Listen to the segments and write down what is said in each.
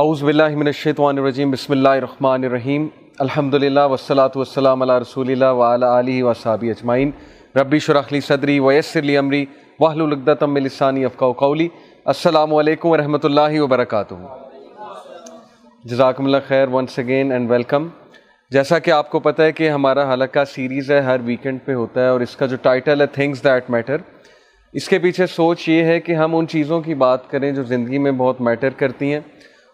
اعوذ باللہ من الشیطان الرجیم، بسم اللہ الرحمن الرحیم۔ الحمد للہ وسلاۃ والسلام علی رسول اللہ وعلی علیہ وصحابہ اجمعین۔ ربی شرح لی صدری ویسر لی امری واہل العقدۃ من لسانی افقہ قولی۔ السلام علیکم ورحمۃ اللہ وبرکاتہ۔ جزاکم اللہ خیر ونس اگین اینڈ ویلکم جیسا کہ آپ کو پتہ ہے کہ ہمارا حلقہ سیریز ہے، ہر ویکنڈ پہ ہوتا ہے اور اس کا جو ٹائٹل ہے تھنگس دیٹ میٹر اس کے پیچھے سوچ یہ ہے کہ ہم ان چیزوں کی بات کریں جو زندگی میں بہت میٹر کرتی ہیں۔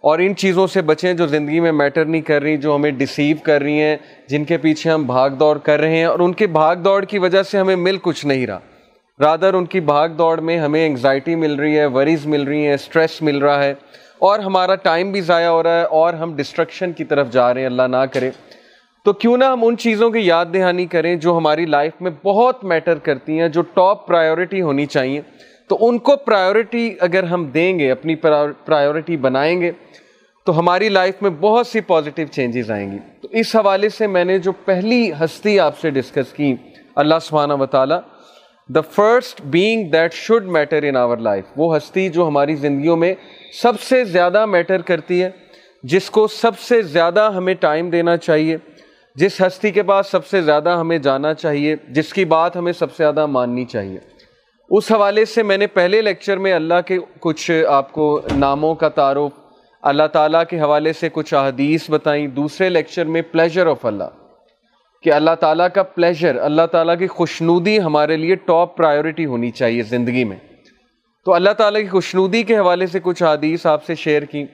اور ان چیزوں سے بچیں جو زندگی میں میٹر نہیں کر رہی، جو ہمیں ڈسیو کر رہی ہیں، جن کے پیچھے ہم بھاگ دوڑ کر رہے ہیں اور ان کے بھاگ دوڑ کی وجہ سے ہمیں مل کچھ نہیں رہا۔ رادر ان کی بھاگ دوڑ میں ہمیں انگزائٹی مل رہی ہے وریز مل رہی ہیں اسٹریس مل رہا ہے۔ اور ہمارا ٹائم بھی ضائع ہو رہا ہے اور ہم ڈسٹرکشن کی طرف جا رہے ہیں، اللہ نہ کرے۔ تو کیوں نہ ہم ان چیزوں کی یاد دہانی کریں جو ہماری لائف میں بہت میٹر کرتی ہیں، جو ٹاپ پرائیورٹی ہونی چاہیے۔ تو ان کو پرائیورٹی اگر ہم دیں گے، اپنی پرائیورٹی بنائیں گے، تو ہماری لائف میں بہت سی پازیٹیو چینجز آئیں گی۔ تو اس حوالے سے میں نے جو پہلی ہستی آپ سے ڈسکس کی، اللہ سبحانہ و تعالیٰ the first being that should matter in our life وہ ہستی جو ہماری زندگیوں میں سب سے زیادہ میٹر کرتی ہے، جس کو سب سے زیادہ ہمیں ٹائم دینا چاہیے، جس ہستی کے پاس سب سے زیادہ ہمیں جانا چاہیے، جس کی بات ہمیں سب سے زیادہ ماننی چاہیے۔ اس حوالے سے میں نے پہلے لیکچر میں اللہ کے کچھ آپ کو ناموں کا تعارف، اللہ تعالیٰ کے حوالے سے کچھ احادیث بتائیں، دوسرے لیکچر میں پلیجر آف اللہ کہ اللہ تعالیٰ کا پلیجر اللہ تعالیٰ کی خوشنودی ہمارے لیے ٹاپ پرائیورٹی ہونی چاہیے زندگی میں۔ تو اللہ تعالیٰ کی خوشنودی کے حوالے سے کچھ حدیث آپ سے شیئر کی۔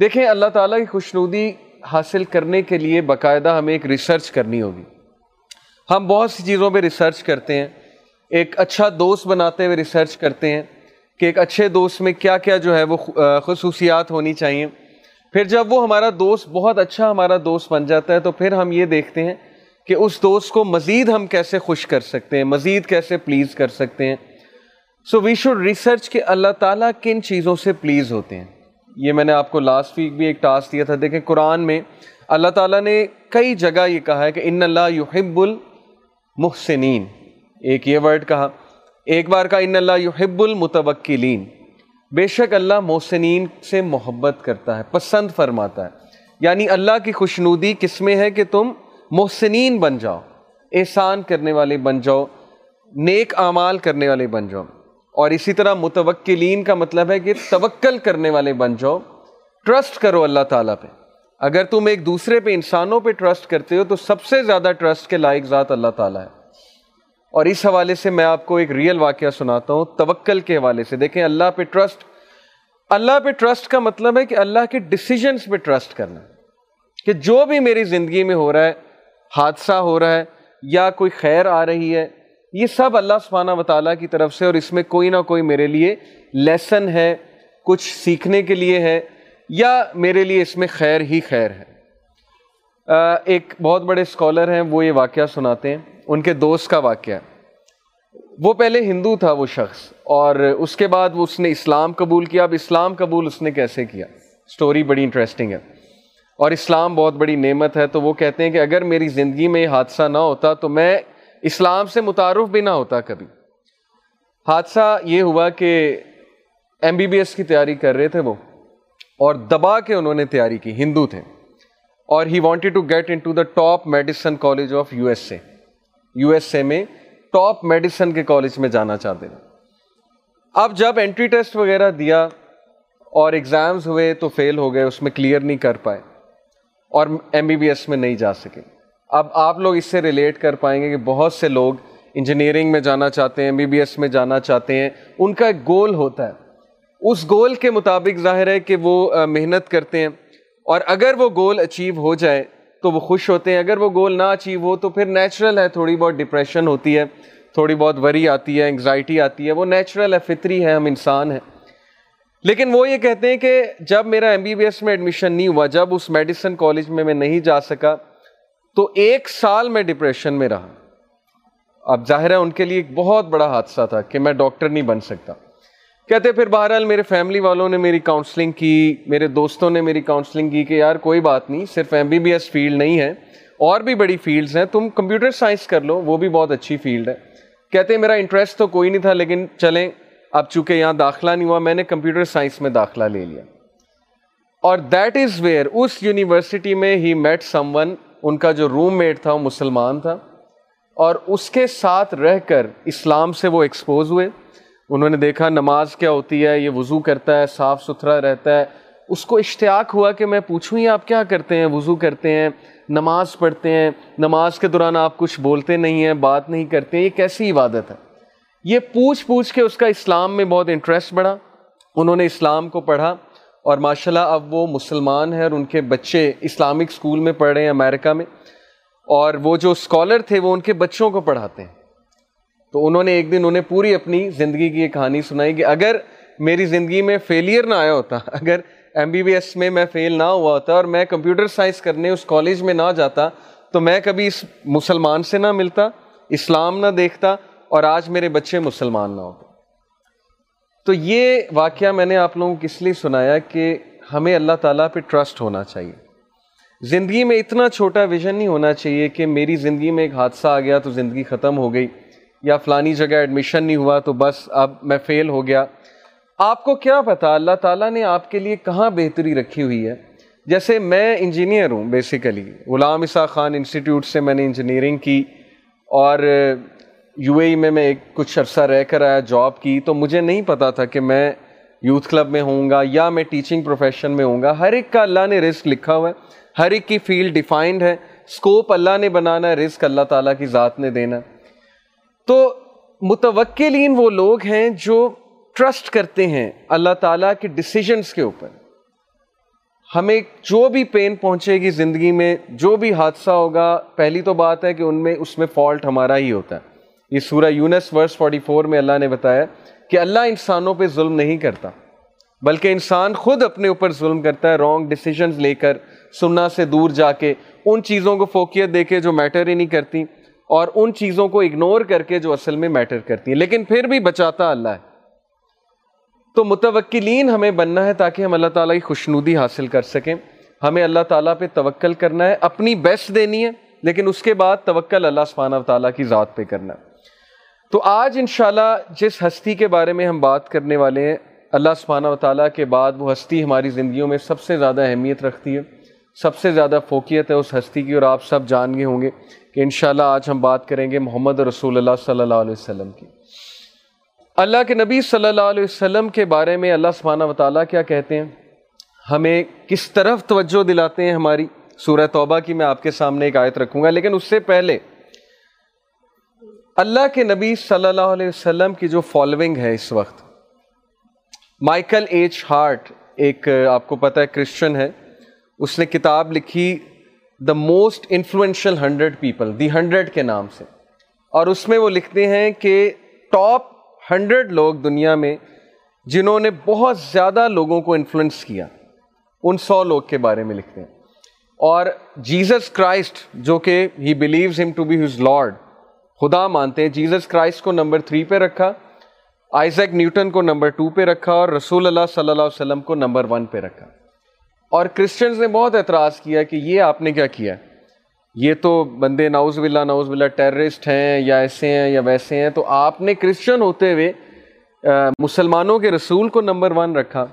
دیکھیں، اللہ تعالیٰ کی خوشنودی حاصل کرنے کے لیے باقاعدہ ہمیں ایک ریسرچ کرنی ہوگی۔ ہم بہت سی چیزوں پہ ریسرچ کرتے ہیں۔ ایک اچھا دوست بناتے ہوئے ریسرچ کرتے ہیں کہ ایک اچھے دوست میں کیا کیا جو ہے وہ خصوصیات ہونی چاہیے۔ پھر جب وہ ہمارا دوست بہت اچھا ہمارا دوست بن جاتا ہے تو پھر ہم یہ دیکھتے ہیں کہ اس دوست کو مزید ہم کیسے خوش کر سکتے ہیں، مزید کیسے پلیز کر سکتے ہیں۔ سو وی شوڈ ریسرچ کہ اللہ تعالیٰ کن چیزوں سے پلیز ہوتے ہیں۔ یہ میں نے آپ کو لاسٹ ویک بھی ایک ٹاسک دیا تھا، دیکھیں قرآن میں اللہ تعالیٰ نے کئی جگہ یہ کہا ہے کہ ان اللہ یحب المحسنین ایک یہ ورڈ کہا، ایک بار کا ان اللہ یحب المتوکلین بے شک اللہ محسنین سے محبت کرتا ہے، پسند فرماتا ہے۔ یعنی اللہ کی خوشنودی کس میں ہے کہ تم محسنین بن جاؤ، احسان کرنے والے بن جاؤ، نیک اعمال کرنے والے بن جاؤ۔ اور اسی طرح متوکلین کا مطلب ہے کہ توکل کرنے والے بن جاؤ، ٹرسٹ کرو اللہ تعالیٰ پہ۔ اگر تم ایک دوسرے پہ انسانوں پہ ٹرسٹ کرتے ہو تو سب سے زیادہ ٹرسٹ کے لائق ذات اللہ تعالیٰ ہے۔ اور اس حوالے سے میں آپ کو ایک ریئل واقعہ سناتا ہوں، توکل کے حوالے سے۔ دیکھیں، اللہ پہ ٹرسٹ اللہ پہ ٹرسٹ کا مطلب ہے کہ اللہ کے ڈسیزنس پہ ٹرسٹ کرنا۔ کہ جو بھی میری زندگی میں ہو رہا ہے، حادثہ ہو رہا ہے، یا کوئی خیر آ رہی ہے، یہ سب اللہ سبحانہ و تعالیٰ کی طرف سے اور اس میں کوئی نہ کوئی میرے لیے لیسن ہے، کچھ سیکھنے کے لیے ہے، یا میرے لیے اس میں خیر ہی خیر ہے۔ ایک بہت بڑے اسکالر ہیں، وہ یہ واقعہ سناتے ہیں۔ ان کے دوست کا واقعہ۔ وہ پہلے ہندو تھا وہ شخص، اور اس کے بعد وہ اس نے اسلام قبول کیا۔ اب اسلام قبول اس نے کیسے کیا؟ اسٹوری بڑی انٹرسٹنگ ہے۔ اور اسلام بہت بڑی نعمت ہے، تو وہ کہتے ہیں کہ اگر میری زندگی میں یہ حادثہ نہ ہوتا تو میں اسلام سے متعارف بھی نہ ہوتا کبھی۔ حادثہ یہ ہوا کہ ایم بی بی ایس کی تیاری کر رہے تھے وہ، اور دبا کے انہوں نے تیاری کی۔ ہندو تھے۔ اور he wanted to get into the top medicine college of U S A U S A میں ٹاپ میڈیسن کے کالج میں جانا چاہتے ہیں اب جب انٹری ٹیسٹ وغیرہ دیا اور ایگزامز ہوئے تو فیل ہو گئے، اس میں کلیئر نہیں کر پائے اور ایم بی بی ایس میں نہیں جا سکے۔ اب آپ لوگ اس سے ریلیٹ کر پائیں گے کہ بہت سے لوگ انجینئرنگ میں جانا چاہتے ہیں ایم بی بی ایس میں جانا چاہتے ہیں۔ ان کا ایک گول ہوتا ہے۔ اس گول کے مطابق ظاہر ہے کہ وہ محنت کرتے ہیں۔ اور اگر وہ گول اچیو ہو جائے تو وہ خوش ہوتے ہیں۔ اگر وہ گول نہ اچیو ہو تو پھر نیچرل ہے، تھوڑی بہت ڈپریشن ہوتی ہے، تھوڑی بہت وری آتی ہے انگزائٹی آتی ہے۔ وہ نیچرل ہے، فطری ہے، ہم انسان ہیں۔ لیکن وہ یہ کہتے ہیں کہ جب میرا ایم بی بی ایس میں ایڈمیشن نہیں ہوا، جب اس میڈیسن کالج میں میں نہیں جا سکا، تو ایک سال میں ڈپریشن میں رہا۔ اب ظاہر ہے، ان کے لیے ایک بہت بڑا حادثہ تھا کہ میں ڈاکٹر نہیں بن سکتا۔ کہتے پھر بہرحال میرے فیملی والوں نے میری کاؤنسلنگ کی، میرے دوستوں نے میری کاؤنسلنگ کی کہ یار کوئی بات نہیں، صرف M B B S field نہیں ہے، اور بھی بڑی فیلڈز ہیں، تم کمپیوٹر سائنس کر لو، وہ بھی بہت اچھی فیلڈ ہے۔ کہتے میرا انٹرسٹ تو کوئی نہیں تھا، لیکن چلیں، اب چونکہ یہاں داخلہ نہیں ہوا، میں نے کمپیوٹر سائنس میں داخلہ لے لیا۔ اور دیٹ از ویئر اس یونیورسٹی میں ہی میٹ سم ون ان کا جو روم میٹ تھا، وہ مسلمان تھا۔ اور اس کے ساتھ رہ کر اسلام سے وہ ایکسپوز ہوئے۔ انہوں نے دیکھا نماز کیا ہوتی ہے، یہ وضو کرتا ہے، صاف ستھرا رہتا ہے۔ اس کو اشتیاق ہوا کہ میں پوچھوں یہ آپ کیا کرتے ہیں؟ وضو کرتے ہیں، نماز پڑھتے ہیں۔ نماز کے دوران آپ کچھ بولتے نہیں ہیں، بات نہیں کرتے ہیں یہ کیسی عبادت ہے؟ یہ پوچھ پوچھ کے اس کا اسلام میں بہت انٹرسٹ بڑھا۔ انہوں نے اسلام کو پڑھا اور ماشاء اللہ اب وہ مسلمان ہیں اور ان کے بچے اسلامک اسکول میں پڑھ رہے ہیں امریکہ میں۔ اور وہ جو اسکالر تھے، وہ ان کے بچوں کو پڑھاتے ہیں۔ تو انہوں نے ایک دن انہیں پوری اپنی زندگی کی ایک کہانی سنائی کہ اگر میری زندگی میں فیلئر نہ آیا ہوتا، اگر ایم بی بی ایس میں میں فیل نہ ہوا ہوتا اور میں کمپیوٹر سائنس کرنے اس کالج میں نہ جاتا، تو میں کبھی اس مسلمان سے نہ ملتا، اسلام نہ دیکھتا اور آج میرے بچے مسلمان نہ ہوتے۔ تو یہ واقعہ میں نے آپ لوگوں کو کس لیے سنایا کہ ہمیں اللہ تعالیٰ پہ ٹرسٹ ہونا چاہیے۔ زندگی میں اتنا چھوٹا ویژن نہیں ہونا چاہیے کہ میری زندگی میں ایک حادثہ آ گیا تو زندگی ختم ہو گئی۔ یا فلانی جگہ ایڈمیشن نہیں ہوا تو بس اب میں فیل ہو گیا۔ آپ کو کیا پتا، اللہ تعالیٰ نے آپ کے لیے کہاں بہتری رکھی ہوئی ہے؟ جیسے میں انجینئر ہوں بیسیکلی غلام اسا خان انسٹیٹیوٹ سے میں نے انجینئرنگ کی اور یو اے ای میں میں ایک کچھ عرصہ رہ کر آیا جاب کی، تو مجھے نہیں پتا تھا کہ میں یوتھ کلب میں ہوں گا یا میں ٹیچنگ پروفیشن میں ہوں گا۔ ہر ایک کا اللہ نے رزق لکھا ہوا ہے، ہر ایک کی فیلڈ ڈیفائنڈ ہے۔ اسکوپ اللہ نے بنانا ہے، رزق اللہ تعالیٰ کی ذات نے دینا۔ تو متوقلین وہ لوگ ہیں جو ٹرسٹ کرتے ہیں اللہ تعالیٰ کے ڈسیزنس کے اوپر۔ ہمیں جو بھی پین پہنچے گی زندگی میں، جو بھی حادثہ ہوگا، پہلی تو بات ہے کہ ان میں، اس میں فالٹ ہمارا ہی ہوتا ہے۔ یہ سورہ یونس ورس 44 میں اللہ نے بتایا کہ اللہ انسانوں پہ ظلم نہیں کرتا، بلکہ انسان خود اپنے اوپر ظلم کرتا ہے رانگ ڈیسیجنز لے کر، سننا سے دور جا کے، ان چیزوں کو فوکیت دے کے جو میٹر ہی نہیں کرتی۔ اور ان چیزوں کو اگنور کر کے جو اصل میں میٹر کرتی ہیں۔ لیکن پھر بھی بچاتا اللہ ہے۔ تو متوکلین ہمیں بننا ہے تاکہ ہم اللہ تعالیٰ کی خوشنودی حاصل کر سکیں۔ ہمیں اللہ تعالیٰ پہ توکل کرنا ہے، اپنی بیسٹ دینی ہے، لیکن اس کے بعد توکل اللہ سبحانہ و تعالیٰ کی ذات پہ کرنا ہے۔ تو آج انشاءاللہ جس ہستی کے بارے میں ہم بات کرنے والے ہیں، اللہ سبحانہ و تعالیٰ کے بعد وہ ہستی ہماری زندگیوں میں سب سے زیادہ اہمیت رکھتی ہے، سب سے زیادہ فوقیت ہے اس ہستی کی اور آپ سب جان گئے ہوں گے۔ کہ انشاءاللہ آج ہم بات کریں گے محمد رسول اللہ صلی اللہ علیہ وسلم کی۔ اللہ کے نبی صلی اللہ علیہ وسلم کے بارے میں اللہ سبحانہ و تعالیٰ کیا کہتے ہیں؟ ہمیں کس طرف توجہ دلاتے ہیں ہماری؟ سورہ توبہ کی میں آپ کے سامنے ایک آیت رکھوں گا، لیکن اس سے پہلے اللہ کے نبی صلی اللہ علیہ وسلم کی جو فالوئنگ ہے اس وقت مائیکل ایچ ہارٹ ایک آپ کو پتہ ہے کرسچن ہے، اس نے کتاب لکھی the most influential hundred people the hundred کے نام سے. اور اس میں وہ لکھتے ہیں کہ ٹاپ ہنڈریڈ لوگ دنیا میں جنہوں نے بہت زیادہ لوگوں کو انفلوئنس کیا، ان سو لوگ کے بارے میں لکھتے ہیں. اور جیزس کرائسٹ جو کہ he believes him to be his lord خدا مانتے ہیں جیزس کرائسٹ کو نمبر تھری پہ رکھا آئزیک نیوٹن کو نمبر ٹو پہ رکھا، اور رسول اللہ صلی اللہ علیہ وسلم کو نمبر ون پہ رکھا. اور کرسچنز نے بہت اعتراض کیا کہ یہ آپ نے کیا کیا؟ یہ تو بندے ناؤز بلّہ ناؤز بلّہ ٹیررسٹ ہیں یا ایسے ہیں یا ویسے ہیں، تو آپ نے کرسچن ہوتے ہوئے مسلمانوں کے رسول کو نمبر ون رکھا۔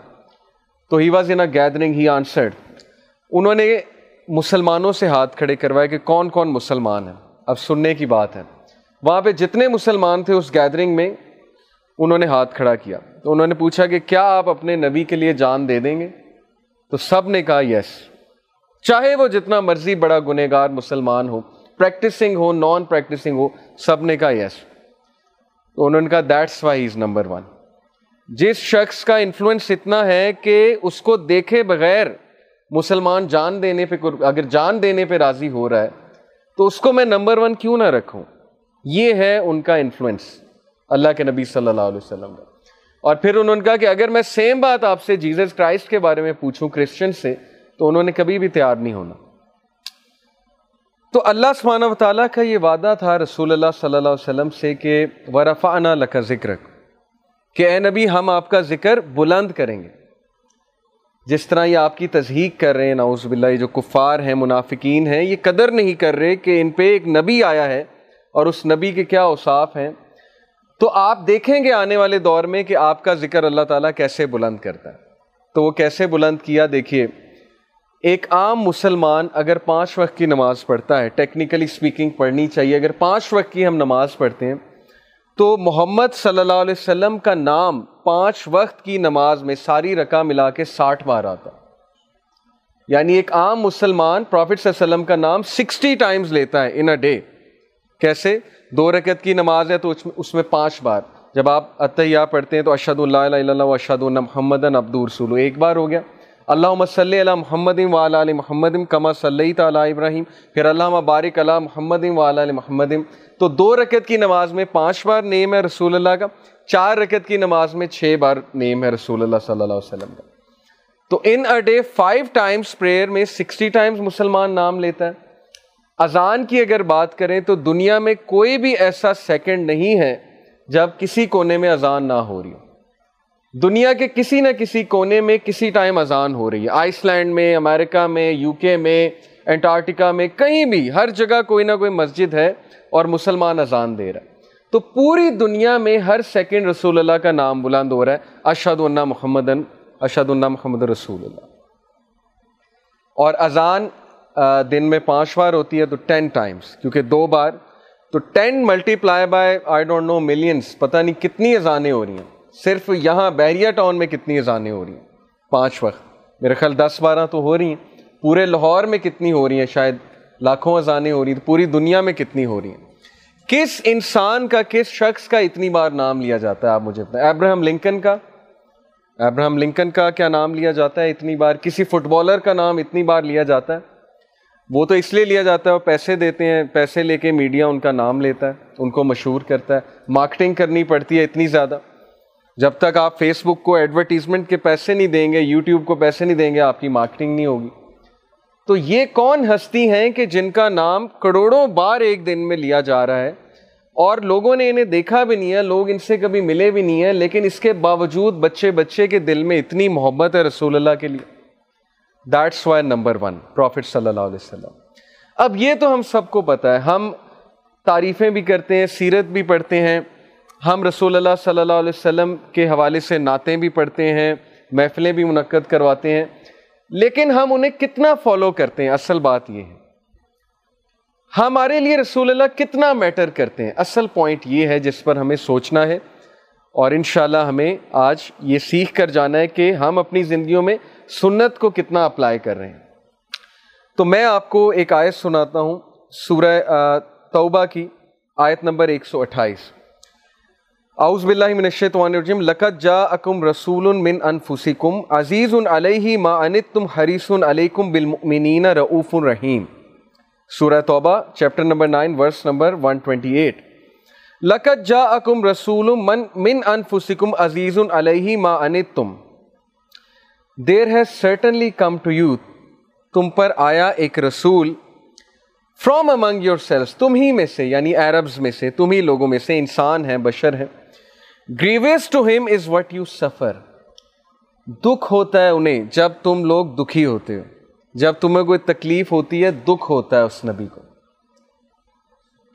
تو he was in a gathering he answered انہوں نے مسلمانوں سے ہاتھ کھڑے کروائے کہ کون کون مسلمان ہیں۔ اب سننے کی بات ہے۔ وہاں پہ جتنے مسلمان تھے اس گیدرنگ میں انہوں نے ہاتھ کھڑا کیا۔ تو انہوں نے پوچھا کہ کیا آپ اپنے نبی کے لیے جان دے دیں گے؟ تو سب نے کہا یس چاہے وہ جتنا مرضی بڑا گنہ گار مسلمان ہو پریکٹسنگ ہو نان پریکٹسنگ ہو، سب نے کہا یس تو انہوں نے کہا that's why is number one جس شخص کا انفلوئنس اتنا ہے کہ اس کو دیکھے بغیر مسلمان جان دینے پہ اگر جان دینے پہ راضی ہو رہا ہے، تو اس کو میں نمبر ون کیوں نہ رکھوں؟ یہ ہے ان کا انفلوئنس اللہ کے نبی صلی اللہ علیہ وسلم کا اور پھر انہوں نے کہا کہ اگر میں سیم بات آپ سے جیزس کرائسٹ کے بارے میں پوچھوں کرسچن سے، تو انہوں نے کبھی بھی تیار نہیں ہونا۔ تو اللہ سبحانہ و تعالیٰ کا یہ وعدہ تھا رسول اللہ صلی اللہ علیہ وسلم سے کہ ورفعنا لکا ذکر کہ اے نبی ہم آپ کا ذکر بلند کریں گے۔ جس طرح یہ آپ کی تصحیق کر رہے ہیں، نعوذ باللہ، یہ جو کفار ہیں، منافقین ہیں، یہ قدر نہیں کر رہے کہ ان پہ ایک نبی آیا ہے اور اس نبی کے کیا اوصاف ہیں۔ تو آپ دیکھیں گے آنے والے دور میں کہ آپ کا ذکر اللہ تعالیٰ کیسے بلند کرتا ہے۔ تو وہ کیسے بلند کیا؟ دیکھیے، ایک عام مسلمان اگر پانچ وقت کی نماز پڑھتا ہے ٹیکنیکلی سپیکنگ پڑھنی چاہیے، اگر پانچ وقت کی ہم نماز پڑھتے ہیں، تو محمد صلی اللہ علیہ وسلم کا نام پانچ وقت کی نماز میں ساری رقع ملا کے ساٹھ بار آتا۔ یعنی ایک عام مسلمان پروفٹ صلی اللہ علیہ وسلم کا نام سکسٹی ٹائمز لیتا ہے ان اے ڈے۔ کیسے؟ دو رکعت کی نماز ہے تو اس میں پانچ بار۔ جب آپ عطیہ پڑھتے ہیں تو اشد اللہ اللہ اشد اللہ محمد ابد رسول ایک بار ہو گیا۔ اللہ صلی اللہ محمد علیہ محمد کما صلی تعالیٰ ابراہیم۔ پھر اللہ بارک اللہ محمد علیہ محمد۔ تو دو رکعت کی نماز میں پانچ بار نیم ہے رسول اللہ کا۔ چار رکعت کی نماز میں چھ بار نیم ہے رسول اللہ صلی اللہ علیہ وسلم کا۔ تو in a day five times prayer میں سکسٹی ٹائمز مسلمان نام لیتا ہے۔ اذان کی اگر بات کریں تو دنیا میں کوئی بھی ایسا سیکنڈ نہیں ہے جب کسی کونے میں اذان نہ ہو رہی ہو۔ دنیا کے کسی نہ کسی کونے میں کسی ٹائم اذان ہو رہی ہے۔ آئس لینڈ میں، امریکہ میں، یو کے میں، انٹارکٹیکا میں، کہیں بھی، ہر جگہ کوئی نہ کوئی مسجد ہے اور مسلمان اذان دے رہا ہے۔ تو پوری دنیا میں ہر سیکنڈ رسول اللہ کا نام بلند ہو رہا ہے۔ اشد اللہ محمد اشد اللہ محمد رسول اللہ۔ اور اذان دن میں پانچ بار ہوتی ہے تو ٹین ٹائمس کیونکہ دو بار، تو ten multiply by I don't know millions پتہ نہیں کتنی اذانیں ہو رہی ہیں۔ صرف یہاں بیریا ٹاؤن میں کتنی اذانیں ہو رہی ہیں، پانچ وقت۔ میرے خیال دس بارہ تو ہو رہی ہیں۔ پورے لاہور میں کتنی ہو رہی ہیں، شاید لاکھوں اذانیں ہو رہی ہیں پوری دنیا میں کتنی ہو رہی ہیں۔ کس انسان کا، کس شخص کا اتنی بار نام لیا جاتا ہے؟ آپ مجھے بتائیں۔ ابراہم لنکن کا؟ ابراہم لنکن کا کیا نام لیا جاتا ہے اتنی بار؟ کسی فٹ بالر کا نام اتنی بار لیا جاتا ہے؟ وہ تو اس لیے لیا جاتا ہے وہ پیسے دیتے ہیں، پیسے لے کے میڈیا ان کا نام لیتا ہے، ان کو مشہور کرتا ہے۔ مارکیٹنگ کرنی پڑتی ہے اتنی زیادہ۔ جب تک آپ فیس بک کو ایڈورٹیزمنٹ کے پیسے نہیں دیں گے یوٹیوب کو پیسے نہیں دیں گے، آپ کی مارکیٹنگ نہیں ہوگی۔ تو یہ کون ہستی ہیں کہ جن کا نام کروڑوں بار ایک دن میں لیا جا رہا ہے؟ اور لوگوں نے انہیں دیکھا بھی نہیں ہے، لوگ ان سے کبھی ملے بھی نہیں ہیں، لیکن اس کے باوجود بچے بچے کے دل میں اتنی محبت ہے رسول اللہ کے لیے۔ That's why number one prophet صلی اللہ علیہ وسلم اب یہ تو ہم سب کو پتہ ہے، ہم تعریفیں بھی کرتے ہیں، سیرت بھی پڑھتے ہیں۔ ہم رسول اللہ صلی اللہ علیہ وسلم کے حوالے سے نعتیں بھی پڑھتے ہیں، محفلیں بھی منعقد کرواتے ہیں۔ لیکن ہم انہیں کتنا فالو کرتے ہیں؟ اصل بات یہ ہے۔ ہمارے لیے رسول اللہ کتنا میٹر کرتے ہیں؟ اصل پوائنٹ یہ ہے جس پر ہمیں سوچنا ہے۔ اور انشاءاللہ ہمیں آج یہ سیکھ کر جانا ہے کہ ہم اپنی زندگیوں میں سنت کو کتنا اپلائی کر رہے ہیں؟ تو میں آپ کو ایک آیت سناتا ہوں، سورہ توبہ کی آیت نمبر ایک سو اٹھائیس۔ اعوذ باللہ من الشیطان الرجیم۔ لقد جاءکم رسول من انفسکم عزیز علیہ ما انتم حریص علیکم بالمؤمنین رؤوف رحیم۔ سورہ توبہ، چیپٹر نمبر 9 ورس نمبر 128 لقد جاءکم رسول من من انفسکم عزیز علیہ ما انتم دیر has certainly come to you تم پر آیا ایک رسول فرام امنگ یور سیلس تم ہی میں سے یعنی عربز میں سے، تم ہی لوگوں میں سے انسان ہیں، بشر ہیں۔ گریویس ٹو ہم از وٹ یو سفر۔ دکھ ہوتا ہے انہیں جب تم لوگ دکھی ہوتے ہو۔ جب تمہیں کوئی تکلیف ہوتی ہے، دکھ ہوتا ہے اس نبی کو۔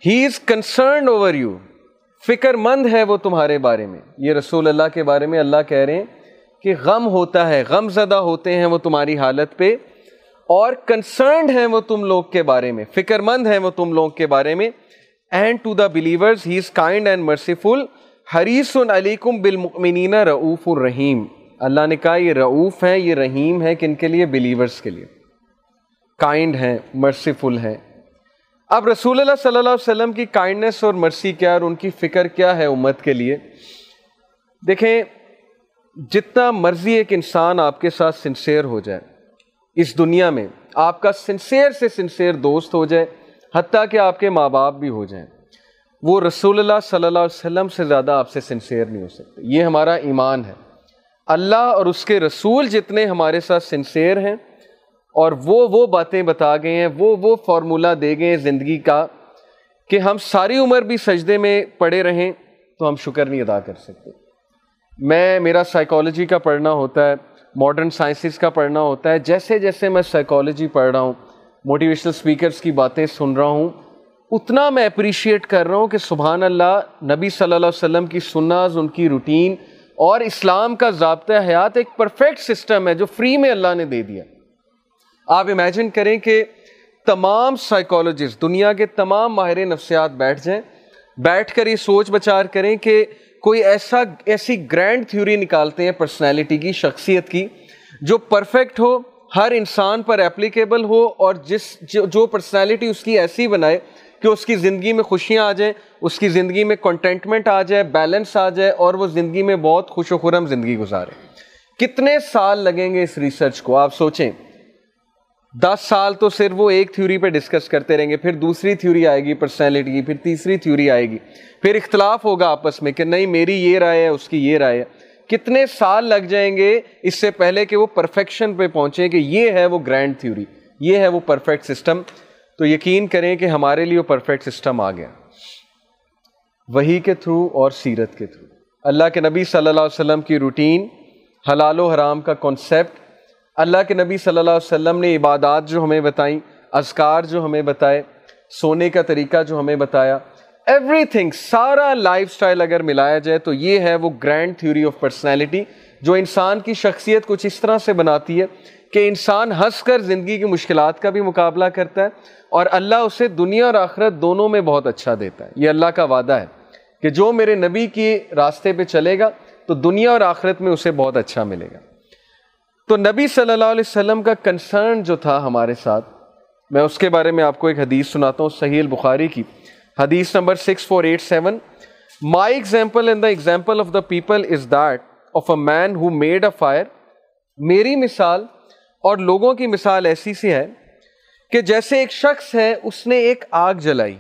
He is concerned over you فکر مند ہے وہ تمہارے بارے میں۔ یہ رسول اللہ کے بارے میں اللہ کہہ رہے ہیں کہ غم ہوتا ہے غم زدہ ہوتے ہیں وہ تمہاری حالت پہ اور کنسرنڈ ہیں وہ تم لوگ کے بارے میں فکر مند ہیں وہ تم لوگ کے بارے میں۔ And to the believers he is kind and merciful حریص علیکم بالمؤمنین رعوف الرحیم۔ اللہ نے کہا، یہ رعوف ہے یہ رحیم ہے کن کے لیے؟ بلیورز کے لیے۔ کائنڈ ہیں مرسیفل ہیں۔ اب رسول اللہ صلی اللہ علیہ وسلم کی کائنڈنیس اور مرسی کیا اور ان کی فکر کیا ہے امت کے لیے؟ دیکھیں جتنا مرضی ایک انسان آپ کے ساتھ سنسیئر ہو جائے، اس دنیا میں آپ کا سنسیئر سے سنسیئر دوست ہو جائے، حتیٰ کہ آپ کے ماں باپ بھی ہو جائیں۔ وہ رسول اللہ صلی اللہ علیہ وسلم سے زیادہ آپ سے سنسیئر نہیں ہو سکتے۔ یہ ہمارا ایمان ہے۔ اللہ اور اس کے رسول جتنے ہمارے ساتھ سنسیئر ہیں، اور وہ وہ باتیں بتا گئے ہیں، وہ وہ فارمولہ دے گئے ہیں زندگی کا کہ ہم ساری عمر بھی سجدے میں پڑے رہیں تو ہم شکر نہیں ادا کر سکتے۔ میں میرا سائیکالوجی کا پڑھنا ہوتا ہے ماڈرن سائنسز کا پڑھنا ہوتا ہے، جیسے جیسے میں سائیکالوجی پڑھ رہا ہوں موٹیویشنل اسپیکرس کی باتیں سن رہا ہوں، اتنا میں اپریشیٹ کر رہا ہوں کہ سبحان اللہ، نبی صلی اللہ علیہ وسلم کی سناز، ان کی روٹین اور اسلام کا ضابطہ حیات ایک پرفیکٹ سسٹم ہے جو فری میں اللہ نے دے دیا۔ آپ امیجن کریں کہ تمام سائیکولوجسٹ دنیا کے تمام ماہر نفسیات بیٹھ جائیں، بیٹھ کر یہ سوچ بچار کریں کہ کوئی ایسا ایسی گرینڈ تھیوری نکالتے ہیں پرسنالٹی کی، شخصیت کی، جو پرفیکٹ ہو، ہر انسان پر اپلیکیبل ہو، اور جس جو پرسنالٹی اس کی ایسی بنائے کہ اس کی زندگی میں خوشیاں آ جائیں، اس کی زندگی میں کنٹینٹمنٹ آ جائے بیلنس آ جائے، اور وہ زندگی میں بہت خوش و خرم زندگی گزارے۔ کتنے سال لگیں گے اس ریسرچ کو؟ آپ سوچیں۔ دس سال تو صرف وہ ایک تھیوری پہ ڈسکس کرتے رہیں گے، پھر دوسری تھیوری آئے گی پرسنالٹی کی، پھر تیسری تھیوری آئے گی۔ پھر اختلاف ہوگا آپس میں کہ نہیں، میری یہ رائے ہے، اس کی یہ رائے ہے۔ کتنے سال لگ جائیں گے اس سے پہلے کہ وہ پرفیکشن پہ پہنچے کہ یہ ہے وہ گرینڈ تھیوری یہ ہے وہ پرفیکٹ سسٹم تو یقین کریں کہ ہمارے لیے وہ پرفیکٹ سسٹم آ گیا۔ وہی کے تھرو اور سیرت کے تھرو اللہ کے نبی صلی اللہ علیہ وسلم کی روٹین حلال و حرام کا کانسیپٹ اللہ کے نبی صلی اللہ علیہ وسلم نے عبادات جو ہمیں بتائیں، اذکار جو ہمیں بتائے، سونے کا طریقہ جو ہمیں بتایا ایوری تھنگ سارا لائف سٹائل اگر ملایا جائے تو یہ ہے وہ گرینڈ تھیوری آف پرسنالٹی جو انسان کی شخصیت کچھ اس طرح سے بناتی ہے کہ انسان ہنس کر زندگی کی مشکلات کا بھی مقابلہ کرتا ہے اور اللہ اسے دنیا اور آخرت دونوں میں بہت اچھا دیتا ہے۔ یہ اللہ کا وعدہ ہے کہ جو میرے نبی کی راستے پہ چلے گا تو دنیا اور آخرت میں اسے بہت اچھا ملے گا۔ تو نبی صلی اللہ علیہ وسلم کا کنسرن جو تھا ہمارے ساتھ، میں اس کے بارے میں آپ کو ایک حدیث سناتا ہوں، صحیح البخاری کی۔ حدیث number six four eight seven my example and the example of the people is that of a man who made a fire میری مثال اور لوگوں کی مثال ایسی سی ہے کہ جیسے ایک شخص ہے، اس نے ایک آگ جلائی۔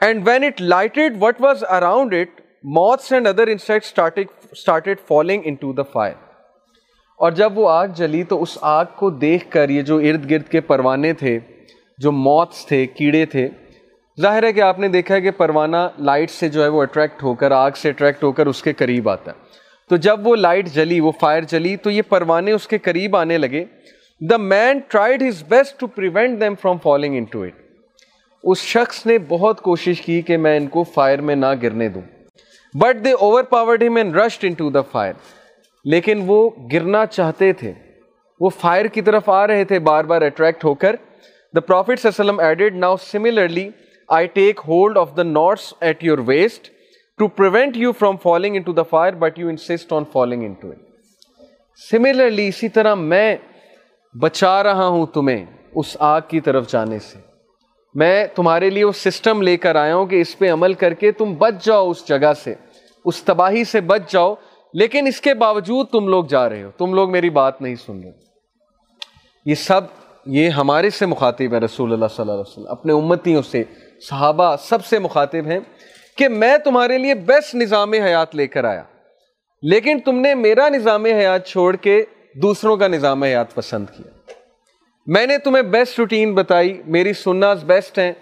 And when it lighted what was around it moths and other insect falling into the fire. اور جب وہ آگ جلی تو اس آگ کو دیکھ کر یہ جو ارد گرد کے پروانے تھے، جو موتس تھے، کیڑے تھے، ظاہر ہے کہ آپ نے دیکھا ہے کہ پروانہ لائٹ سے جو ہے وہ اٹریکٹ ہو کر، آگ سے اٹریکٹ ہو کر اس کے قریب آتا ہے۔ تو جب وہ لائٹ جلی، وہ فائر جلی، تو یہ پروانے اس کے قریب آنے لگے۔ The man tried his best to prevent them from falling into it اس شخص نے بہت کوشش کی کہ میں ان کو فائر میں نہ گرنے دوں۔ But they overpowered him and rushed into the fire لیکن وہ گرنا چاہتے تھے۔ وہ فائر کی طرف آ رہے تھے، بار بار اٹریکٹ ہو کر۔ دا پروفیٹ وسلم added now similarly I take hold of the knots at your waist to prevent you from falling into the fire but you insist on falling into it similarly اسی طرح میں بچا رہا ہوں تمہیں اس آگ کی طرف جانے سے۔ میں تمہارے لیے وہ سسٹم لے کر آیا ہوں کہ اس پہ عمل کر کے تم بچ جاؤ اس جگہ سے۔ اس تباہی سے بچ جاؤ۔ لیکن اس کے باوجود تم لوگ جا رہے ہو۔ تم لوگ میری بات نہیں سن رہے۔ یہ سب، یہ ہمارے سے مخاطب ہے رسول اللہ صلی اللہ علیہ وسلم۔ اپنے امتیوں سے، صحابہ سب سے مخاطب ہیں کہ میں تمہارے لیے بیسٹ نظام حیات لے کر آیا۔ لیکن تم نے میرا نظام حیات چھوڑ کے دوسروں کا نظام حیات پسند کیا۔ میں نے تمہیں بیسٹ روٹین بتائی، میری سناز بیسٹ ہیں۔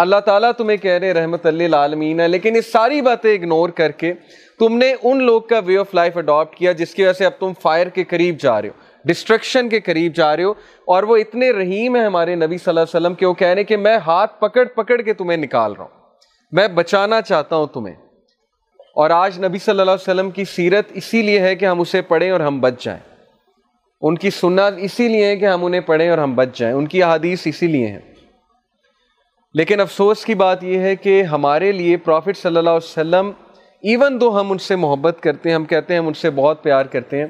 اللہ تعالیٰ تمہیں کہہ رہے رحمت اللہ عالمین ہے۔ لیکن یہ ساری باتیں اگنور کر کے تم نے ان لوگ کا وے آف لائف اڈاپٹ کیا جس کی وجہ سے اب تم فائر کے قریب جا رہے ہو ڈسٹرکشن کے قریب جا رہے ہو۔ اور وہ اتنے رحیم ہیں ہمارے نبی صلی اللہ علیہ وسلم کے وہ کہہ رہے کہ میں ہاتھ پکڑ پکڑ کے تمہیں نکال رہا ہوں۔ میں بچانا چاہتا ہوں تمہیں۔ اور آج نبی صلی اللہ علیہ وسلم کی سیرت اسی لیے ہے کہ ہم اسے پڑھیں اور ہم بچ جائیں۔ ان کی سنت اسی لیے ہے کہ ہم انہیں پڑھیں اور ہم بچ جائیں۔ ان کی حادیث اسی لیے ہیں۔ لیکن افسوس کی بات یہ ہے کہ ہمارے لیے پروفٹ صلی اللہ علیہ وسلم ایون دو ہم ان سے محبت کرتے ہیں، ہم کہتے ہیں ہم ان سے بہت پیار کرتے ہیں،